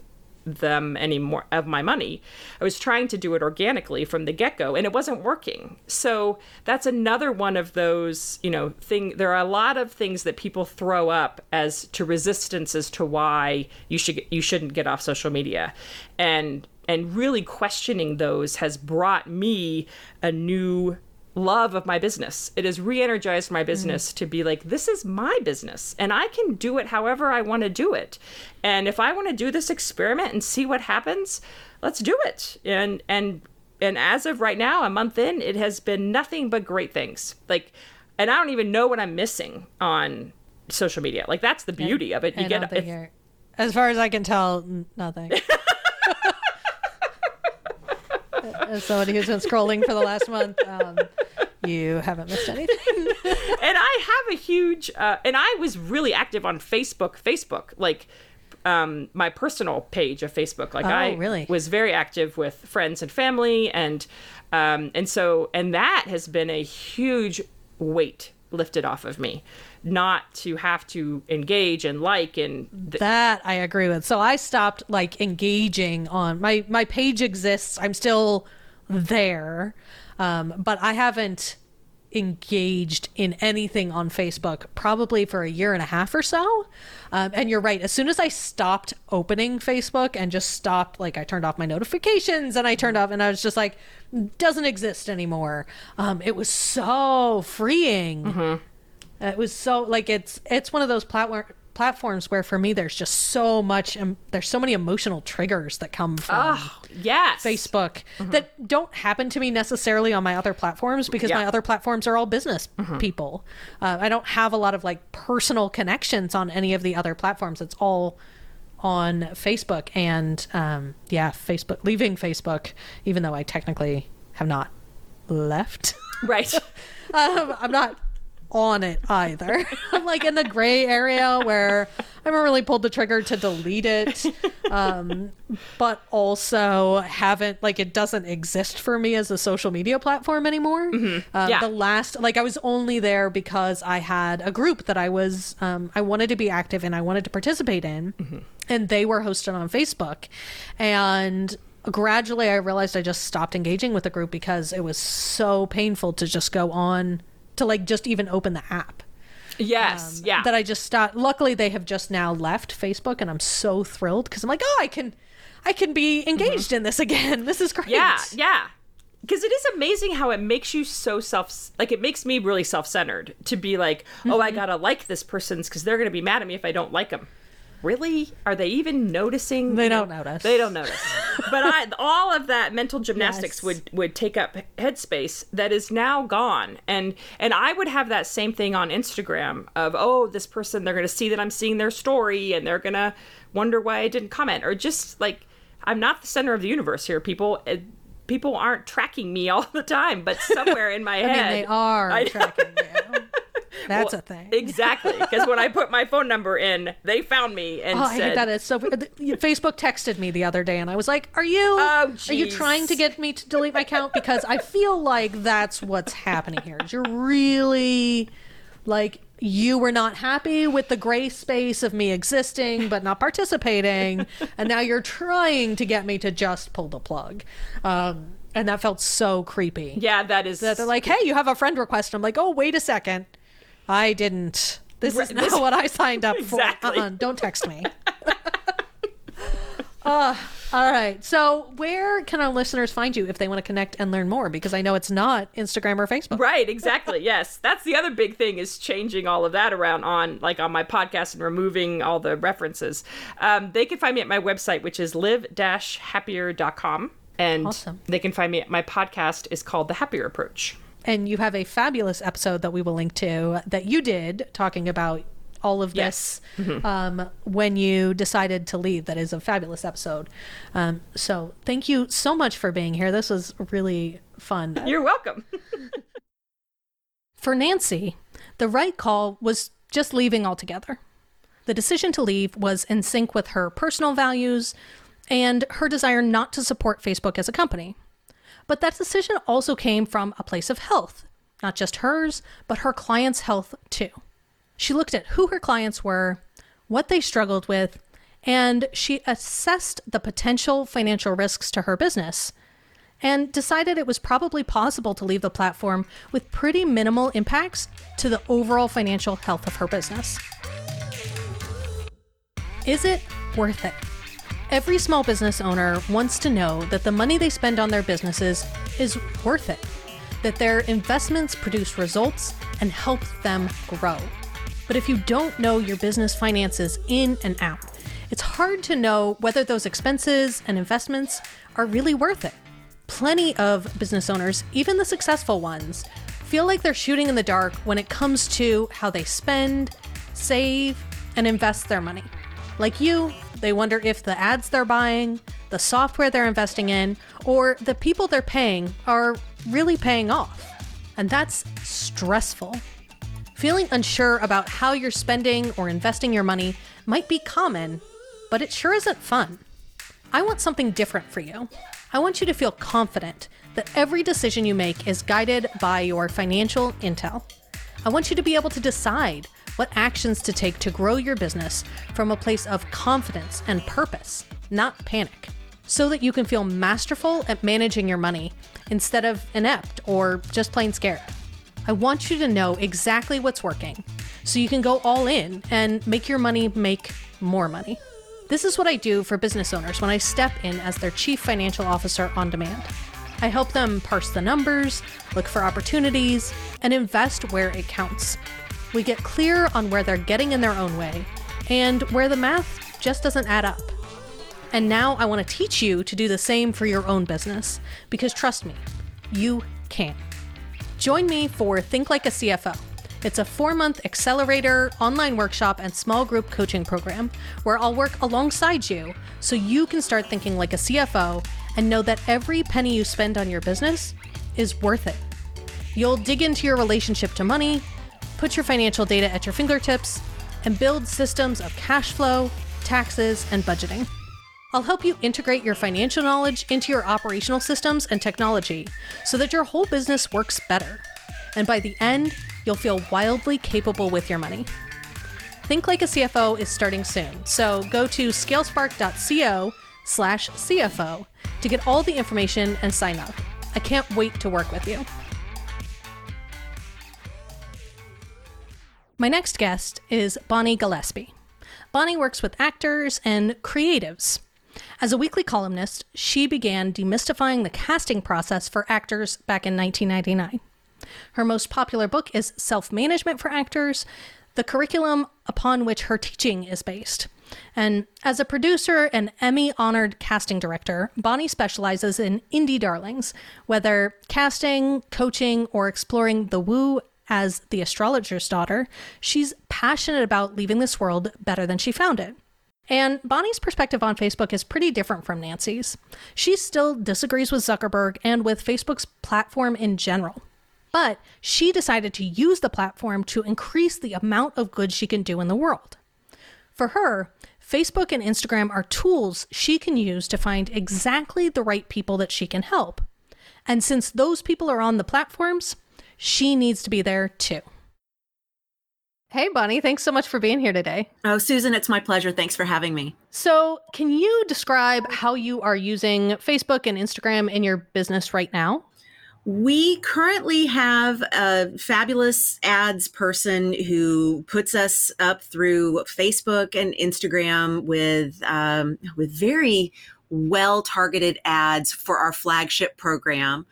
them any more of my money. I was trying to do it organically from the get-go and it wasn't working. So that's another one of those, you know, thing there are a lot of things that people throw up as to resistance as to why you should you shouldn't get off social media. And and really questioning those has brought me a new love of my business. It has re-energized my mm. business to be like this is my business and I can do it however I want to do it. And if I want to do this experiment and see what happens, let's do it. And and and as of right now, a month in, it has been nothing but great things. Like and I don't even know what I'm missing on social media. Like that's the beauty of it. You I get if- as far as I can tell, nothing. As somebody who's been scrolling for the last month, um, you haven't missed anything. and I have a huge, uh, and I was really active on Facebook. Facebook, like um, my personal page of Facebook. Like Oh, I really? was very active with friends and family, and um, and so and that has been a huge weight lifted off of me, not to have to engage and like and th- That I agree with. So I stopped like engaging on my my page exists. I'm still there, um, but I haven't engaged in anything on Facebook probably for a year and a half or so. Um, and you're right. As soon as I stopped opening Facebook and just stopped, like I turned off my notifications and I turned off, and I was just like, doesn't exist anymore. Um, it was so freeing. It was so like it's it's one of those platform platforms where for me there's just so much um, there's so many emotional triggers that come from oh yes, Facebook that don't happen to me necessarily on my other platforms because my other platforms are all business people. Uh, I don't have a lot of like personal connections on any of the other platforms. It's all on Facebook and um, yeah, Facebook leaving Facebook, even though I technically have not left. right. um, I'm not on it either. I'm like in the gray area where I haven't really pulled the trigger to delete it, um, but also haven't like it doesn't exist for me as a social media platform anymore. Um, Yeah. The last like I was only there because I had a group that I was um, I wanted to be active in, I wanted to participate in, and they were hosted on Facebook, and gradually I realized I just stopped engaging with the group because it was so painful to just go on to like just even open the app. Yes, yeah. That I just stopped. Luckily, they have just now left Facebook, and I'm so thrilled because I'm like, oh, I can, I can be engaged in this again. This is great. Mm-hmm. Yeah, yeah. Because it is amazing how it makes you so self like it makes me really self centered to be like, oh, Mm-hmm. I gotta like this person's because they're gonna be mad at me if I don't like them. Really? Are they even noticing? They don't notice. They don't notice. but I, all of that mental gymnastics Yes. would would take up headspace that is now gone. And and I would have that same thing on Instagram of oh, this person they're gonna see that I'm seeing their story and they're gonna wonder why I didn't comment or just like I'm not the center of the universe here, people. It, people aren't tracking me all the time, but somewhere in my I head, mean, they are I tracking you. That's a thing. exactly because when I put my phone number in, they found me and Oh, I said, hate that. It's so. Facebook texted me the other day, and I was like, "Are you? Oh, are you trying to get me to delete my account? Because I feel like that's what's happening here. You're really like you were not happy with the gray space of me existing but not participating and now you're trying to get me to just pull the plug um, and that felt so creepy Yeah, that is. that they're like hey you have a friend request i'm like oh wait a second i didn't this is not this- what i signed up Exactly. for uh-uh, don't text me uh, all right so where can our listeners find you if they want to connect and learn more because i know it's not instagram or facebook Right, exactly. yes. That's the other big thing is changing all of that around on like on my podcast and removing all the references. Um, they can find me at my website, which is live-happier.com. And Awesome. they can find me at my podcast is called The Happier Approach. And you have a fabulous episode that we will link to that you did talking about all of this Yes. um, when you decided to leave. That is a fabulous episode. Um, so thank you so much for being here. This was really fun. You're welcome. For Nancy, the right call was just leaving altogether. The decision to leave was in sync with her personal values and her desire not to support Facebook as a company. But that decision also came from a place of health, not just hers, but her clients' health too. She looked at who her clients were, what they struggled with, and she assessed the potential financial risks to her business and decided it was probably possible to leave the platform with pretty minimal impacts to the overall financial health of her business. Is it worth it? Every small business owner wants to know that the money they spend on their businesses is worth it, that their investments produce results and help them grow. But if you don't know your business finances in and out, it's hard to know whether those expenses and investments are really worth it. Plenty of business owners, even the successful ones, feel like they're shooting in the dark when it comes to how they spend, save, and invest their money. Like you, they wonder if the ads they're buying, the software they're investing in, or the people they're paying are really paying off. And that's stressful. Feeling unsure about how you're spending or investing your money might be common, but it sure isn't fun. I want something different for you. I want you to feel confident that every decision you make is guided by your financial intel. I want you to be able to decide what actions to take to grow your business from a place of confidence and purpose, not panic, so that you can feel masterful at managing your money instead of inept or just plain scared. I want you to know exactly what's working so you can go all in and make your money make more money. This is what I do for business owners when I step in as their chief financial officer on demand. I help them parse the numbers, look for opportunities, and invest where it counts. We get clear on where they're getting in their own way and where the math just doesn't add up. And now I want to teach you to do the same for your own business because trust me, you can. Join me for Think Like a CFO. It's a four month accelerator, online workshop, and small group coaching program where I'll work alongside you so you can start thinking like a CFO and know that every penny you spend on your business is worth it. You'll dig into your relationship to money, put your financial data at your fingertips, and build systems of cash flow, taxes, and budgeting. I'll help you integrate your financial knowledge into your operational systems and technology so that your whole business works better. And by the end, you'll feel wildly capable with your money. Think Like a CFO is starting soon, so go to scalespark.co slash CFO to get all the information and sign up. I can't wait to work with you. My next guest is Bonnie Gillespie. Bonnie works with actors and creatives. As a weekly columnist, she began demystifying the casting process for actors back in 1999. Her most popular book is Self Management for Actors, the curriculum upon which her teaching is based. And as a producer and Emmy honored casting director, Bonnie specializes in indie darlings, whether casting, coaching, or exploring the woo as the astrologer's daughter, she's passionate about leaving this world better than she found it. And Bonnie's perspective on Facebook is pretty different from Nancy's. She still disagrees with Zuckerberg and with Facebook's platform in general. But she decided to use the platform to increase the amount of good she can do in the world. For her, Facebook and Instagram are tools she can use to find exactly the right people that she can help. And since those people are on the platforms, she needs to be there too. Hey, Bonnie, thanks so much for being here today. Oh, Susan, it's my pleasure. Thanks for having me. So, can you describe how you are using Facebook and Instagram in your business right now? We currently have a fabulous ads person who puts us up through Facebook and Instagram with um, with very well targeted ads for our flagship program.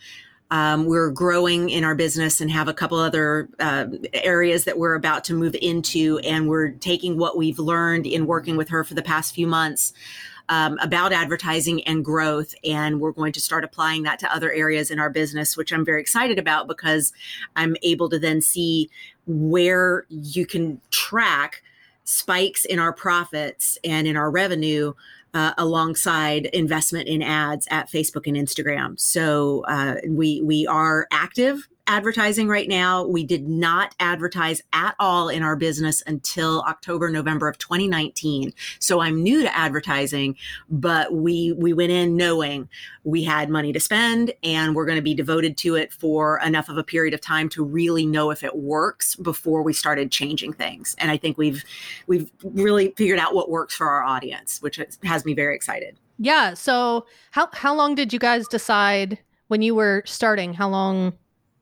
Um, we're growing in our business and have a couple other uh, areas that we're about to move into, and we're taking what we've learned in working with her for the past few months um, about advertising and growth. And we're going to start applying that to other areas in our business, which I'm very excited about because I'm able to then see where you can track spikes in our profits and in our revenue uh, alongside investment in ads at Facebook and Instagram. So uh, we we are active advertising right now. We did not advertise at all in our business until October, November of 2019. So I'm new to advertising, but we we went in knowing we had money to spend and we're going to be devoted to it for enough of a period of time to really know if it works before we started changing things. And I think we've we've really figured out what works for our audience, which has me very excited. Yeah. So how how long did you guys decide when you were starting? How long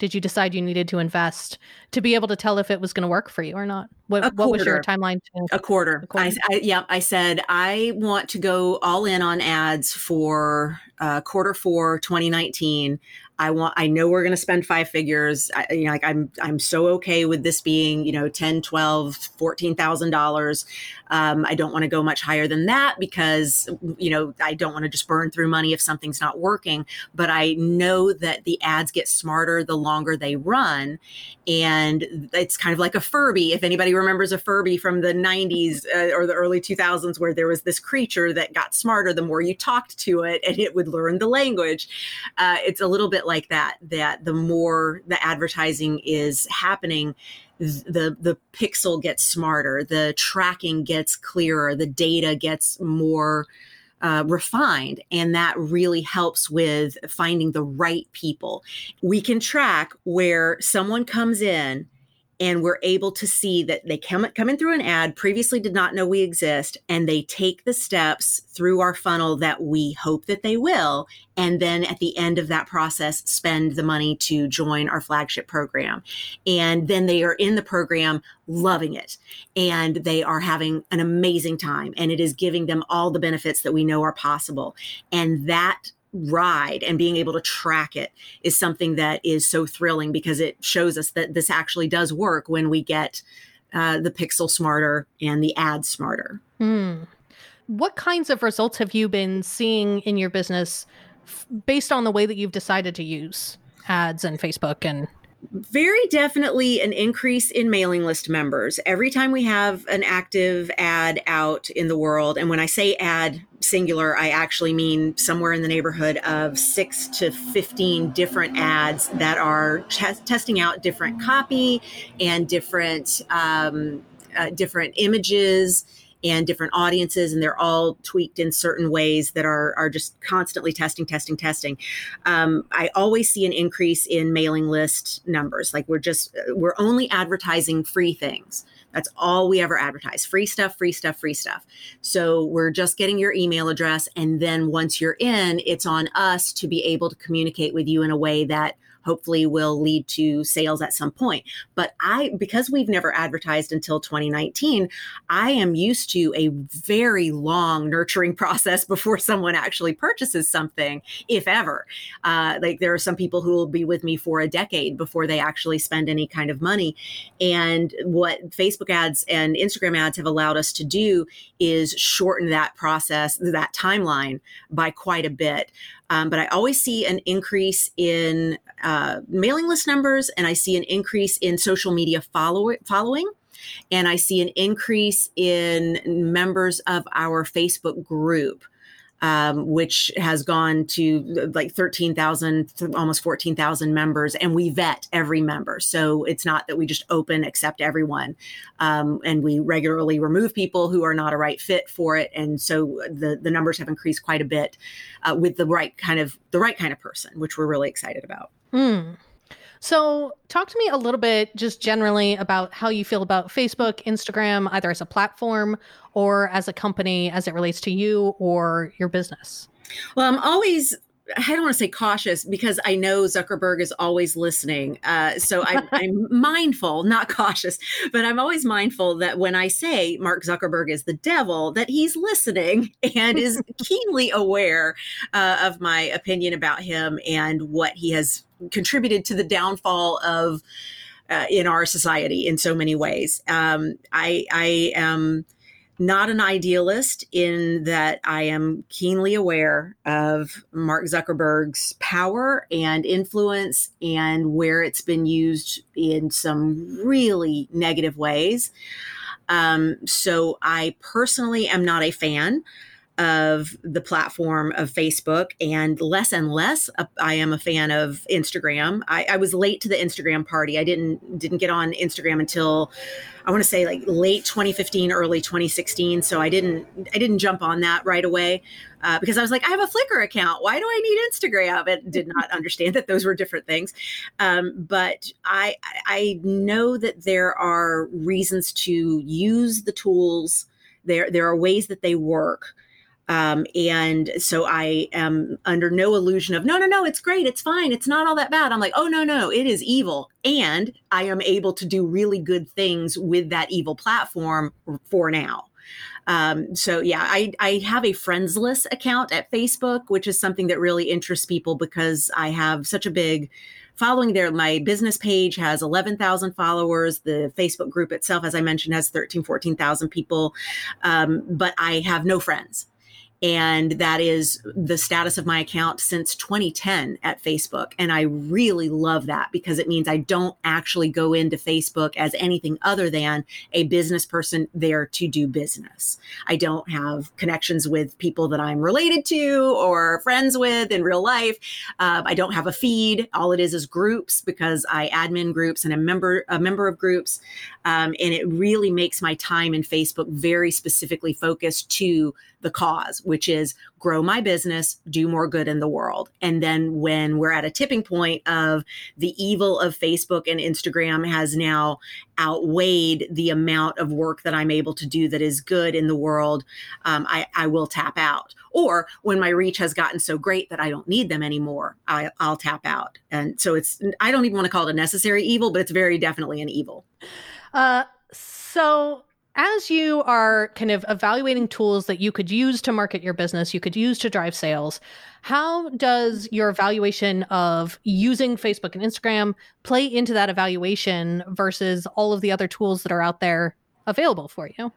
did you decide you needed to invest to be able to tell if it was going to work for you or not? What, what was your timeline? To- a quarter. A quarter. I, I, yeah, I said I want to go all in on ads for uh, quarter four 2019 I want, I know we're going to spend five figures. I, you know, like I'm, I'm so okay with this being, you know, 10, 12, $14,000. Um, I don't want to go much higher than that because, you know, I don't want to just burn through money if something's not working. But I know that the ads get smarter the longer they run. And it's kind of like a Furby. If anybody remembers a Furby from the 90s uh, or the early 2000s, where there was this creature that got smarter the more you talked to it and it would learn the language. Uh, it's a little bit bit like that that the more the advertising is happening the the pixel gets smarter the tracking gets clearer the data gets more uh, refined and that really helps with finding the right people. We can track where someone comes in and we're able to see that they come, come in through an ad previously did not know we exist and they take the steps through our funnel that we hope that they will and then at the end of that process spend the money to join our flagship program. And then they are in the program loving it and they are having an amazing time and it is giving them all the benefits that we know are possible. And that ride and being able to track it is something that is so thrilling because it shows us that this actually does work when we get uh, the pixel smarter and the ad smarter. Hmm. What kinds of results have you been seeing in your business f- based on the way that you've decided to use ads and Facebook and very definitely an increase in mailing list members. Every time we have an active ad out in the world, and when I say ad singular, I actually mean somewhere in the neighborhood of six to 15 different ads that are testing out different copy and different, um, uh, different images and different audiences, and they're all tweaked in certain ways that are are just constantly testing, testing, testing. Um, I always see an increase in mailing list numbers. Like we're just we're only advertising free things. That's all we ever advertise free stuff, free stuff, free stuff. So we're just getting your email address. And then once you're in, it's on us to be able to communicate with you in a way that hopefully will lead to sales at some point. But I, because we've never advertised until 2019, I am used to a very long nurturing process before someone actually purchases something, if ever. Uh, like there are some people who will be with me for a decade before they actually spend any kind of money. And what Facebook ads and Instagram ads have allowed us to do is shorten that process, that timeline by quite a bit. Um, but I always see an increase in uh, mailing list numbers and I see an increase in social media follow- following. And I see an increase in members of our Facebook group um, which has gone to like 13,000, almost 14,000 members, and we vet every member. So it's not that we just open, accept everyone. Um, and we regularly remove people who are not a right fit for it. And so the, the numbers have increased quite a bit uh, with the right kind of the right kind of person, which we're really excited about. Mm. So, talk to me a little bit just generally about how you feel about Facebook, Instagram, either as a platform or as a company as it relates to you or your business. Well, I'm always I don't want to say cautious because I know Zuckerberg is always listening. Uh, so I, I'm mindful, not cautious, but I'm always mindful that when I say Mark Zuckerberg is the devil, that he's listening and is keenly aware uh, of my opinion about him and what he has contributed to the downfall of uh, in our society in so many ways. Um, I, I am not an idealist in that I am keenly aware of Mark Zuckerberg's power and influence and where it's been used in some really negative ways. Um, so I personally am not a fan of the platform of Facebook and less and less uh, I am a fan of Instagram. I, I, was late to the Instagram party. I didn't didn't get on Instagram until I want to say like late 2015, early 2016. So I didn't I didn't jump on that right away uh, because I was like I have a Flickr account. Why do I need Instagram? And did not understand that those were different things. Um, but I I know that there are reasons to use the tools. There there are ways that they work um, and so I am under no illusion of, no, no, no, it's great. It's fine. It's not all that bad. I'm like, oh, no, no, it is evil. And I am able to do really good things with that evil platform for now. Um, so yeah, I, I have a friends list account at Facebook, which is something that really interests people because I have such a big following there. My business page has 11,000 followers. The Facebook group itself, as I mentioned, has 13, 14,000 people. Um, but I have no friends and that is the status of my account since 2010 at Facebook. And I really love that because it means I don't actually go into Facebook as anything other than a business person there to do business. I don't have connections with people that I'm related to or friends with in real life. Uh, I don't have a feed. All it is is groups because I admin groups and a member a member of groups, um, and it really makes my time in Facebook very specifically focused to the cause, which is grow my business, do more good in the world. And then when we're at a tipping point of the evil of Facebook and Instagram has now outweighed the amount of work that I'm able to do that is good in the world, um, I, I, will tap out. Or when my reach has gotten so great that I don't need them anymore, I, I'll tap out. And so it's, I don't even want to call it a necessary evil, but it's very definitely an evil. Uh, so as you are kind of evaluating tools that you could use to market your business, you could use to drive sales, how does your evaluation of using Facebook and Instagram play into that evaluation versus all of the other tools that are out there available for you?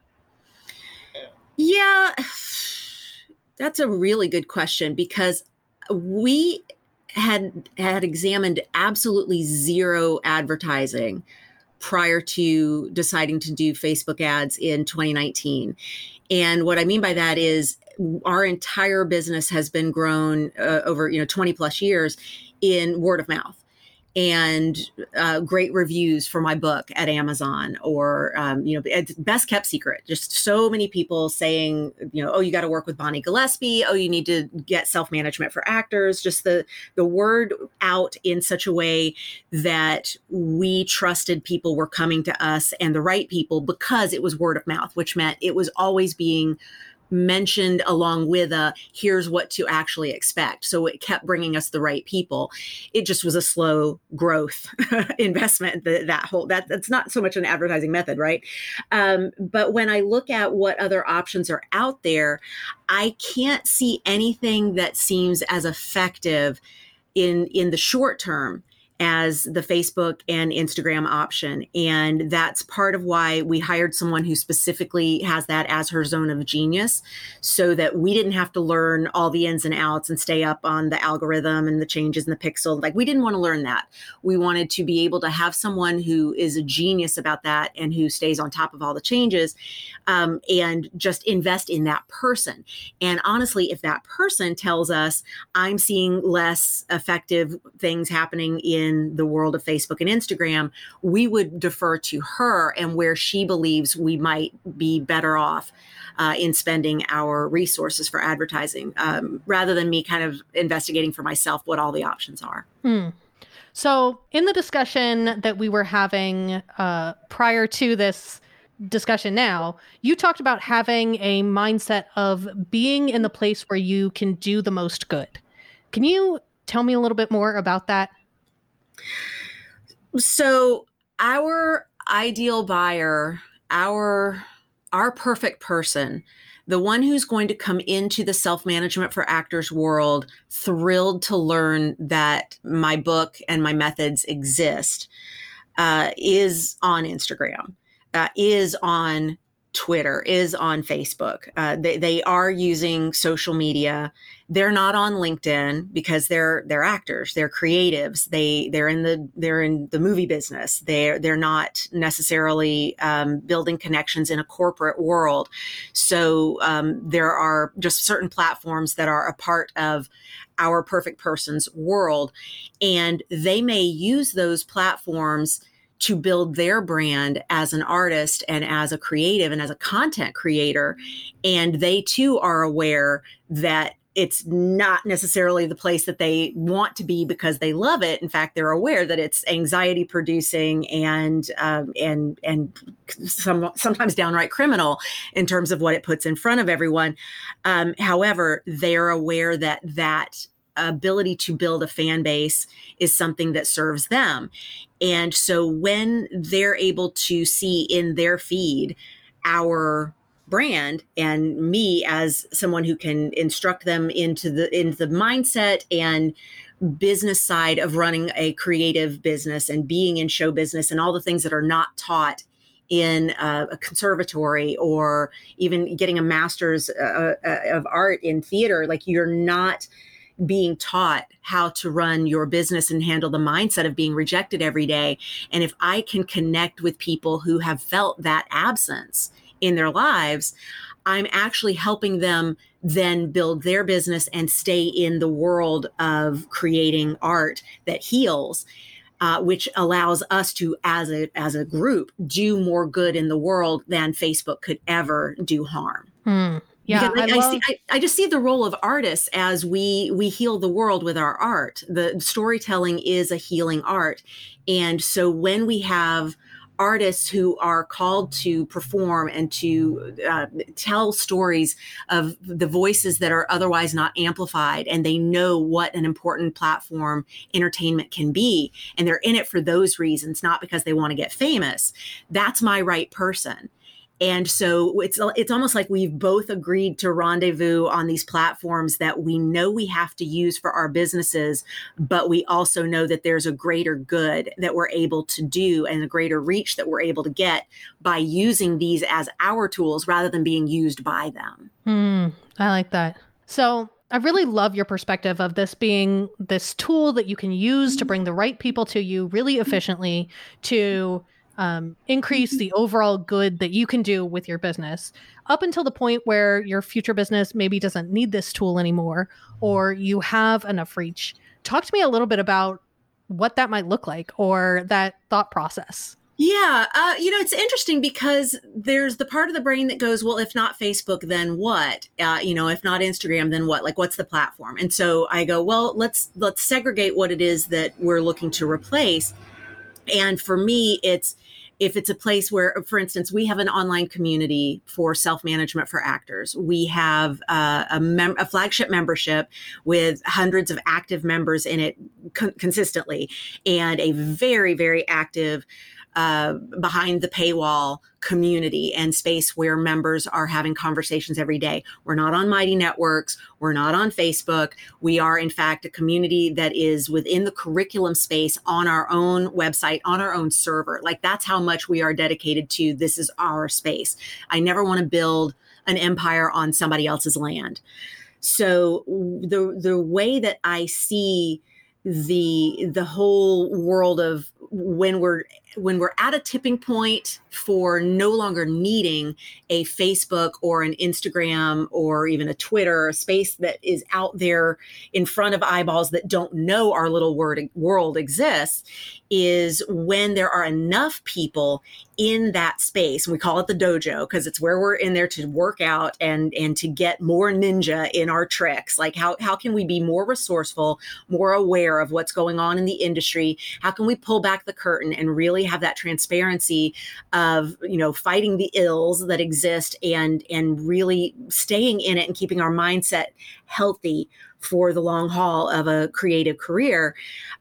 Yeah, that's a really good question because we had had examined absolutely zero advertising prior to deciding to do Facebook ads in 2019. And what I mean by that is our entire business has been grown uh, over, you know, 20 plus years in word of mouth and uh, great reviews for my book at Amazon, or um, you know, best kept secret. Just so many people saying, you know, oh, you got to work with Bonnie Gillespie. Oh, you need to get self management for actors. Just the the word out in such a way that we trusted people were coming to us and the right people because it was word of mouth, which meant it was always being mentioned along with a here's what to actually expect. So it kept bringing us the right people. It just was a slow growth investment that, that whole that that's not so much an advertising method right? Um, but when i look at what other options are out there i can't see anything that seems as effective in in the short term as the Facebook and Instagram option. And that's part of why we hired someone who specifically has that as her zone of genius so that we didn't have to learn all the ins and outs and stay up on the algorithm and the changes in the pixel. Like we didn't want to learn that. We wanted to be able to have someone who is a genius about that and who stays on top of all the changes um, and just invest in that person. And honestly, if that person tells us, I'm seeing less effective things happening in in the world of Facebook and Instagram, we would defer to her and where she believes we might be better off uh, in spending our resources for advertising, um, rather than me kind of investigating for myself what all the options are. Hmm. So, in the discussion that we were having uh, prior to this discussion now, you talked about having a mindset of being in the place where you can do the most good. Can you tell me a little bit more about that? So, our ideal buyer, our our perfect person, the one who's going to come into the self management for actors world thrilled to learn that my book and my methods exist, uh, is on Instagram, uh, is on Twitter, is on Facebook. Uh, they, they are using social media. They're not on LinkedIn because they're they're actors, they're creatives. They they're in the they're in the movie business. They're they're not necessarily um, building connections in a corporate world. So um, there are just certain platforms that are a part of our perfect person's world, and they may use those platforms to build their brand as an artist and as a creative and as a content creator. And they too are aware that it's not necessarily the place that they want to be because they love it. In fact, they're aware that it's anxiety producing and um, and and some sometimes downright criminal in terms of what it puts in front of everyone. Um, however, they're aware that that ability to build a fan base is something that serves them. And so when they're able to see in their feed our brand and me as someone who can instruct them into the into the mindset and business side of running a creative business and being in show business and all the things that are not taught in a, a conservatory or even getting a master's uh, uh, of art in theater like you're not being taught how to run your business and handle the mindset of being rejected every day. And if I can connect with people who have felt that absence in their lives, I'm actually helping them then build their business and stay in the world of creating art that heals. Uh, which allows us to, as a as a group, do more good in the world than Facebook could ever do harm. Hmm. Yeah, I, I, love- see, I, I, just see the role of artists as we we heal the world with our art. The storytelling is a healing art, and so when we have artists who are called to perform and to uh, tell stories of the voices that are otherwise not amplified and they know what an important platform entertainment can be and they're in it for those reasons not because they want to get famous that's my right person and so it's it's almost like we've both agreed to rendezvous on these platforms that we know we have to use for our businesses but we also know that there's a greater good that we're able to do and a greater reach that we're able to get by using these as our tools rather than being used by them. Mm, i like that. So I really love your perspective of this being this tool that you can use to bring the right people to you really efficiently to um, increase the overall good that you can do with your business up until the point where your future business maybe doesn't need this tool anymore or you have enough reach. Talk to me a little bit about what that might look like or that thought process. Yeah, uh, you know, it's interesting because there's the part of the brain that goes, well, if not Facebook, then what? Uh, you know, if not Instagram, then what? Like, what's the platform? And so I go, well, let's let's segregate what it is that we're looking to replace. And for me, it's if it's a place where, for instance, we have an online community for self management for actors, we have uh, a, mem- a, flagship membership with hundreds of active members in it con- consistently, and a very, very active uh, behind the paywall community and space where members are having conversations every day. We're not on Mighty Networks. We're not on Facebook. We are, in fact, a community that is within the curriculum space on our own website, on our own server. Like that's how much we are dedicated to this is our space. I never want to build an empire on somebody else's land. So the the way that I see the the whole world of when we're when we're at a tipping point for no longer needing a Facebook or an Instagram or even a Twitter, a space that is out there in front of eyeballs that don't know our little word, world exists, is when there are enough people in that space. We call it the dojo because it's where we're in there to work out and and to get more ninja in our tricks. Like how how can we be more resourceful, more aware of what's going on in the industry? How can we pull back the curtain and really have that transparency uh, of you know fighting the ills that exist and and really staying in it and keeping our mindset healthy for the long haul of a creative career,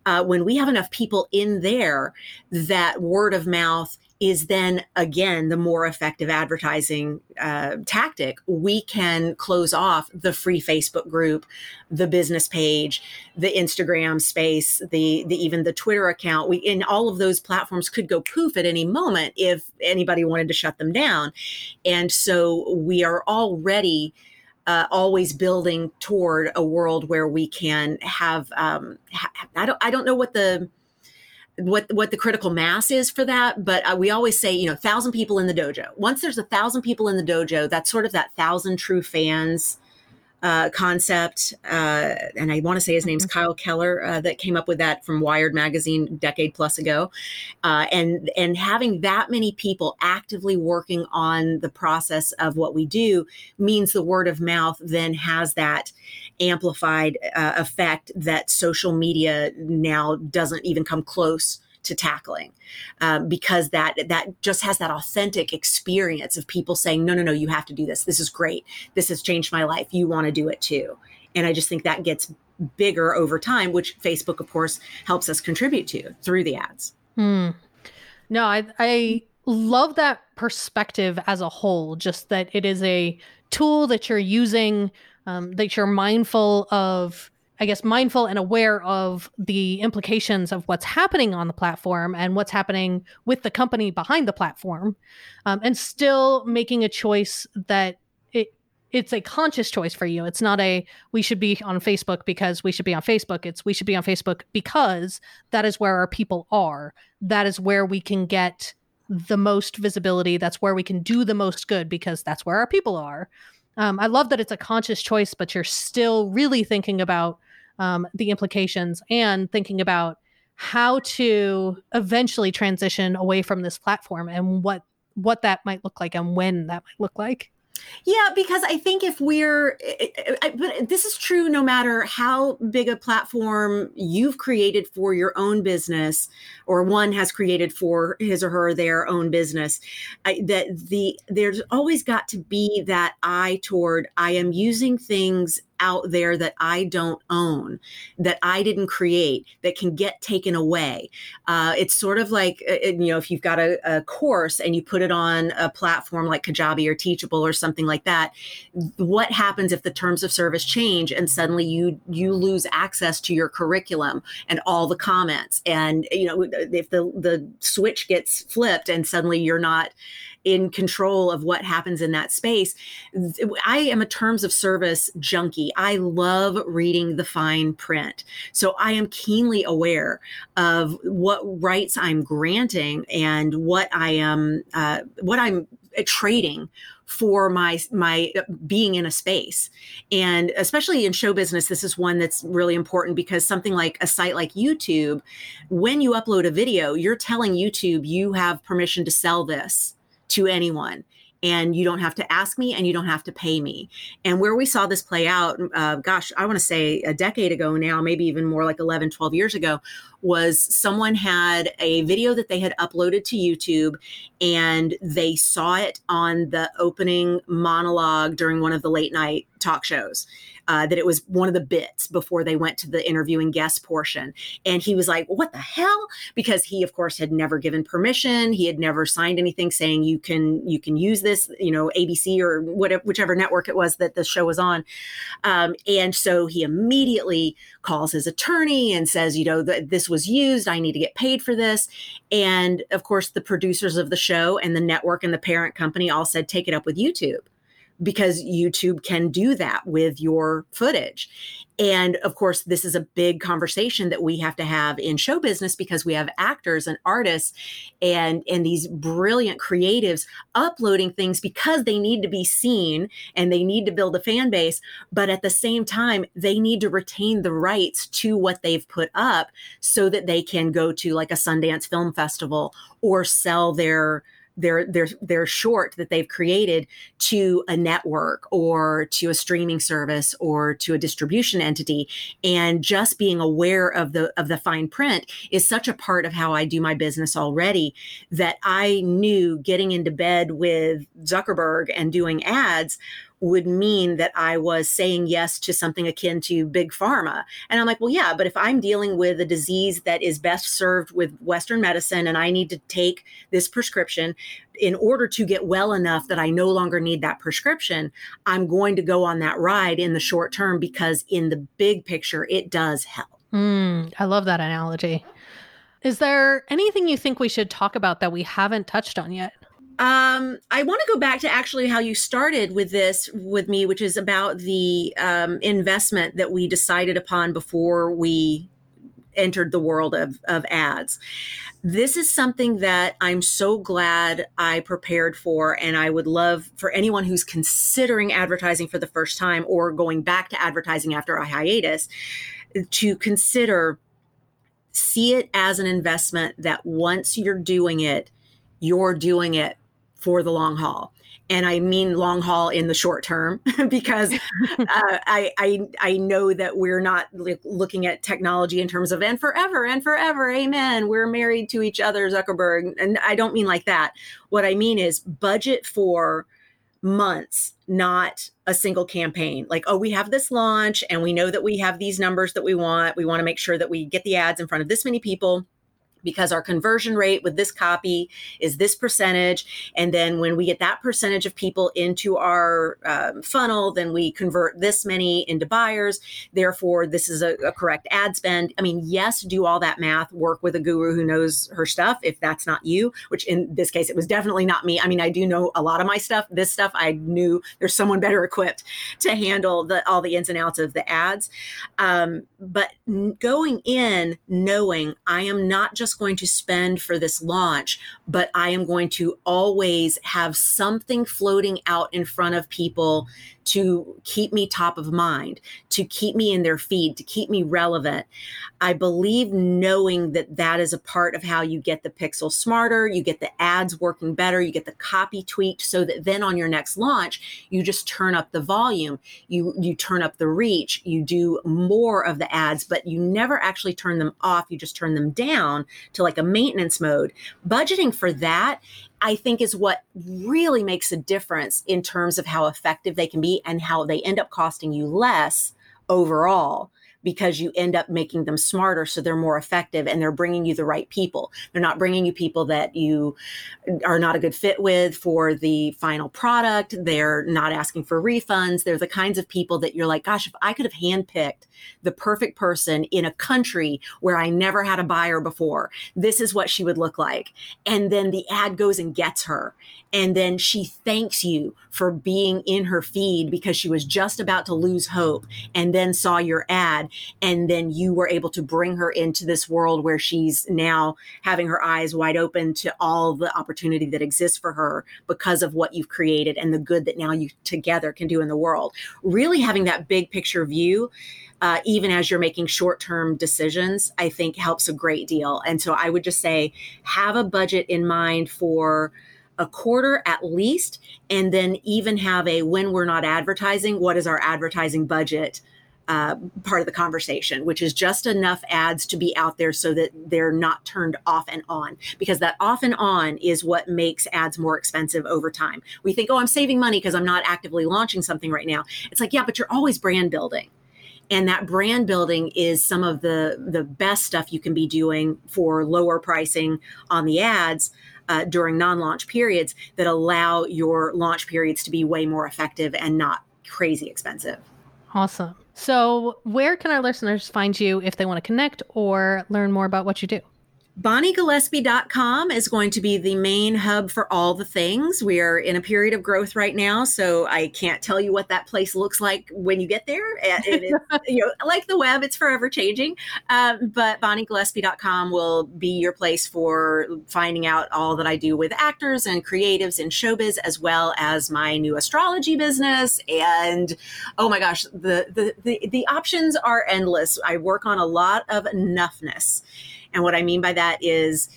uh, when we have enough people in there, that word of mouth is then again the more effective advertising uh, tactic. We can close off the free Facebook group, the business page, the Instagram space, the, the even the Twitter account. We in all of those platforms could go poof at any moment if anybody wanted to shut them down, and so we are already uh, always building toward a world where we can have um, ha- I don't I don't know what the what what the critical mass is for that but uh, we always say you know thousand people in the dojo once there's a thousand people in the dojo that's sort of that thousand true fans uh, concept, uh, and I want to say his name's mm-hmm. Kyle Keller uh, that came up with that from Wired magazine decade plus ago, uh, and and having that many people actively working on the process of what we do means the word of mouth then has that amplified uh, effect that social media now doesn't even come close to tackling. Um, because that that just has that authentic experience of people saying no no no you have to do this. This is great. This has changed my life. You want to do it too. And i just think that gets bigger over time which facebook of course helps us contribute to through the ads. Hmm. no i i love that perspective as a whole just that it is a tool that you're using um, that you're mindful of I guess, mindful and aware of the implications of what's happening on the platform and what's happening with the company behind the platform, um, and still making a choice that it it's a conscious choice for you. It's not a we should be on Facebook because we should be on Facebook. It's we should be on Facebook because that is where our people are. That is where we can get the most visibility. That's where we can do the most good because that's where our people are. Um, I love that it's a conscious choice, but you're still really thinking about um, the implications and thinking about how to eventually transition away from this platform and what what that might look like and when that might look like. Yeah, because I think if we're, eh, eh, eh, but this is true no matter how big a platform you've created for your own business, or one has created for his or her their own business. I, that the there's always got to be that eye toward I am using things out there that I don't own, that I didn't create, that can get taken away. Uh, it's sort of like, uh, you know, if you've got a, a, course and you put it on a platform like Kajabi or Teachable or something like that, what happens if the terms of service change and suddenly you you lose access to your curriculum and all the comments and you know if the the switch gets flipped and suddenly you're not in control of what happens in that space. I am a terms of service junkie. I love reading the fine print. So I am keenly aware of what rights I'm granting and what I am, uh, what I'm trading for my my being in a space and especially in show business this is one that's really important because something like a site like youtube when you upload a video you're telling youtube you have permission to sell this to anyone and you don't have to ask me and you don't have to pay me. And where we saw this play out, uh, gosh, I want to say a decade ago now, maybe even more like 11, 12 years ago, was someone had a video that they had uploaded to YouTube and they saw it on the opening monologue during one of the late night talk shows uh, that it was one of the bits before they went to the interviewing guest portion. And he was like, What the hell? Because he, of course, had never given permission. He had never signed anything saying you can you can use this, you know, ABC or whatever, whichever network it was that the show was on. Um, and so he immediately calls his attorney and says, you know, this was used. I need to get paid for this. And of course, the producers of the show and the network and the parent company all said, take it up with YouTube because YouTube can do that with your footage. And of course, this is a big conversation that we have to have in show business because we have actors and artists and, and these brilliant creatives uploading things because they need to be seen and they need to build a fan base. But at the same time, they need to retain the rights to what they've put up so that they can go to like a Sundance Film Festival or sell their their their their short that they've created to a network or to a streaming service or to a distribution entity. And just being aware of the of the fine print is such a part of how I do my business already that I knew getting into bed with Zuckerberg and doing ads would mean that I was saying yes to something akin to big pharma. And I'm like, well, yeah, but if I'm dealing with a disease that is best served with Western medicine and I need to take this prescription in order to get well enough that I no longer need that prescription, I'm going to go on that ride in the short term because in the big picture, it does help. Mm, I love that analogy. Is there anything you think we should talk about that we haven't touched on yet? Um, I want to go back to actually how you started with this with me, which is about the um, investment that we decided upon before we entered the world of, of ads. This is something that I'm so glad I prepared for, and I would love for anyone who's considering advertising for the first time or going back to advertising after a hiatus to consider see it as an investment that once you're doing it, you're doing it for the long haul and I mean long haul in the short term because uh, I, I I know that we're not looking at technology in terms of and forever and forever, amen. We're married to each other, Zuckerberg, and I don't mean like that. What I mean is budget for months, not a single campaign. Like, oh, we have this launch, and we know that we have these numbers that we want. We want to make sure that we get the ads in front of this many people because our conversion rate with this copy is this percentage. And then when we get that percentage of people into our um, funnel, then we convert this many into buyers. Therefore, this is a, a correct ad spend. I mean, yes, do all that math, work with a guru who knows her stuff if that's not you, which in this case, it was definitely not me. I mean, I do know a lot of my stuff. This stuff I knew there's someone better equipped to handle the, all the ins and outs of the ads. Um, but going in knowing I am not just going to spend for this launch, but I am going to always have something floating out in front of people to keep me top of mind, to keep me in their feed, to keep me relevant. I believe knowing that that is a part of how you get the pixel smarter, you get the ads working better, you get the copy tweaked so that then on your next launch, you just turn up the volume, you you turn up the reach, you do more of the ads, but you never actually turn them off, you just turn them down to like a maintenance mode. Budgeting for that I think is what really makes a difference in terms of how effective they can be and how they end up costing you less overall because you end up making them smarter so they're more effective and they're bringing you the right people. They're not bringing you people that you are not a good fit with for the final product. They're not asking for refunds. They're the kinds of people that you're like, gosh, if I could have handpicked the perfect person in a country where I never had a buyer before, this is what she would look like. And then the ad goes and gets her. And then she thanks you for being in her feed because she was just about to lose hope and then saw your ad and then you were able to bring her into this world where she's now having her eyes wide open to all the opportunity that exists for her because of what you've created and the good that now you together can do in the world really having that big picture view uh, even as you're making short term decisions, I think helps a great deal. And so I would just say have a budget in mind for a quarter at least, and then even have a when we're not advertising, what is our advertising budget uh, part of the conversation, which is just enough ads to be out there so that they're not turned off and on, because that off and on is what makes ads more expensive over time. We think, oh, I'm saving money because I'm not actively launching something right now. It's like, yeah, but you're always brand building. And that brand building is some of the the best stuff you can be doing for lower pricing on the ads. Uh, during non-launch periods that allow your launch periods to be way more effective and not crazy expensive. Awesome. So, where can our listeners find you if they want to connect or learn more about what you do? BonnieGillespie.com is going to be the main hub for all the things. We are in a period of growth right now, so I can't tell you what that place looks like when you get there. It you know, like the web, it's forever changing. Um, but BonnieGillespie.com will be your place for finding out all that I do with actors and creatives in showbiz, as well as my new astrology business. And oh my gosh, the the the, the options are endless. I work on a lot of enoughness. And what I mean by that is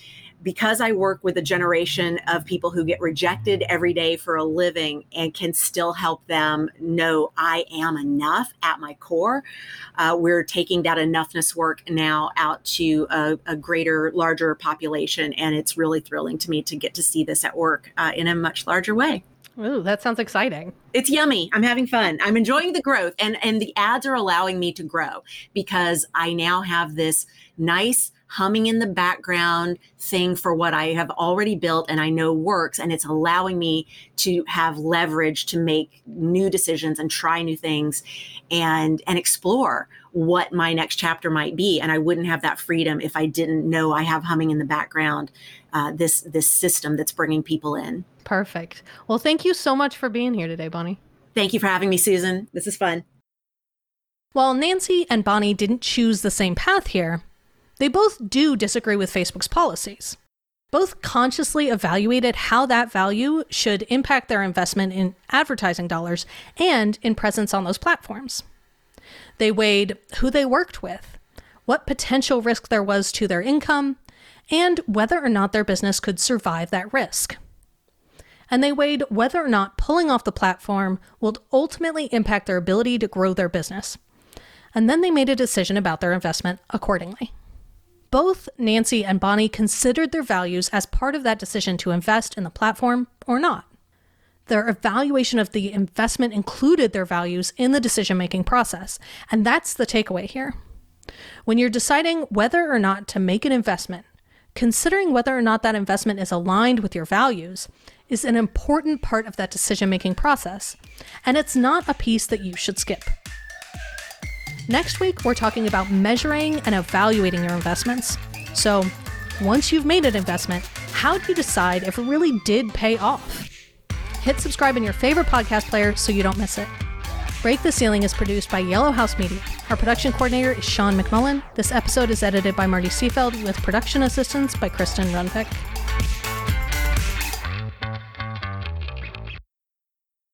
because I work with a generation of people who get rejected every day for a living and can still help them know I am enough at my core, uh, we're taking that enoughness work now out to a, a, greater, larger population. And it's really thrilling to me to get to see this at work uh, in a much larger way. Ooh, that sounds exciting. It's yummy. I'm having fun. I'm enjoying the growth and and the ads are allowing me to grow because I now have this nice humming in the background thing for what I have already built and I know works. And it's allowing me to have leverage to make new decisions and try new things and, and explore what my next chapter might be. And I wouldn't have that freedom if I didn't know I have humming in the background, uh, this, this system that's bringing people in. Perfect. Well, thank you so much for being here today, Bonnie. Thank you for having me, Susan. This is fun. While Nancy and Bonnie didn't choose the same path here, they both do disagree with Facebook's policies. Both consciously evaluated how that value should impact their investment in advertising dollars and in presence on those platforms. They weighed who they worked with, what potential risk there was to their income, and whether or not their business could survive that risk. And they weighed whether or not pulling off the platform would ultimately impact their ability to grow their business. And then they made a decision about their investment accordingly. Both Nancy and Bonnie considered their values as part of that decision to invest in the platform or not. Their evaluation of the investment included their values in the decision making process, and that's the takeaway here. When you're deciding whether or not to make an investment, considering whether or not that investment is aligned with your values is an important part of that decision making process, and it's not a piece that you should skip. Next week, we're talking about measuring and evaluating your investments. So, once you've made an investment, how do you decide if it really did pay off? Hit subscribe in your favorite podcast player so you don't miss it. Break the Ceiling is produced by Yellow House Media. Our production coordinator is Sean McMullen. This episode is edited by Marty Seafeld with production assistance by Kristen Runpick.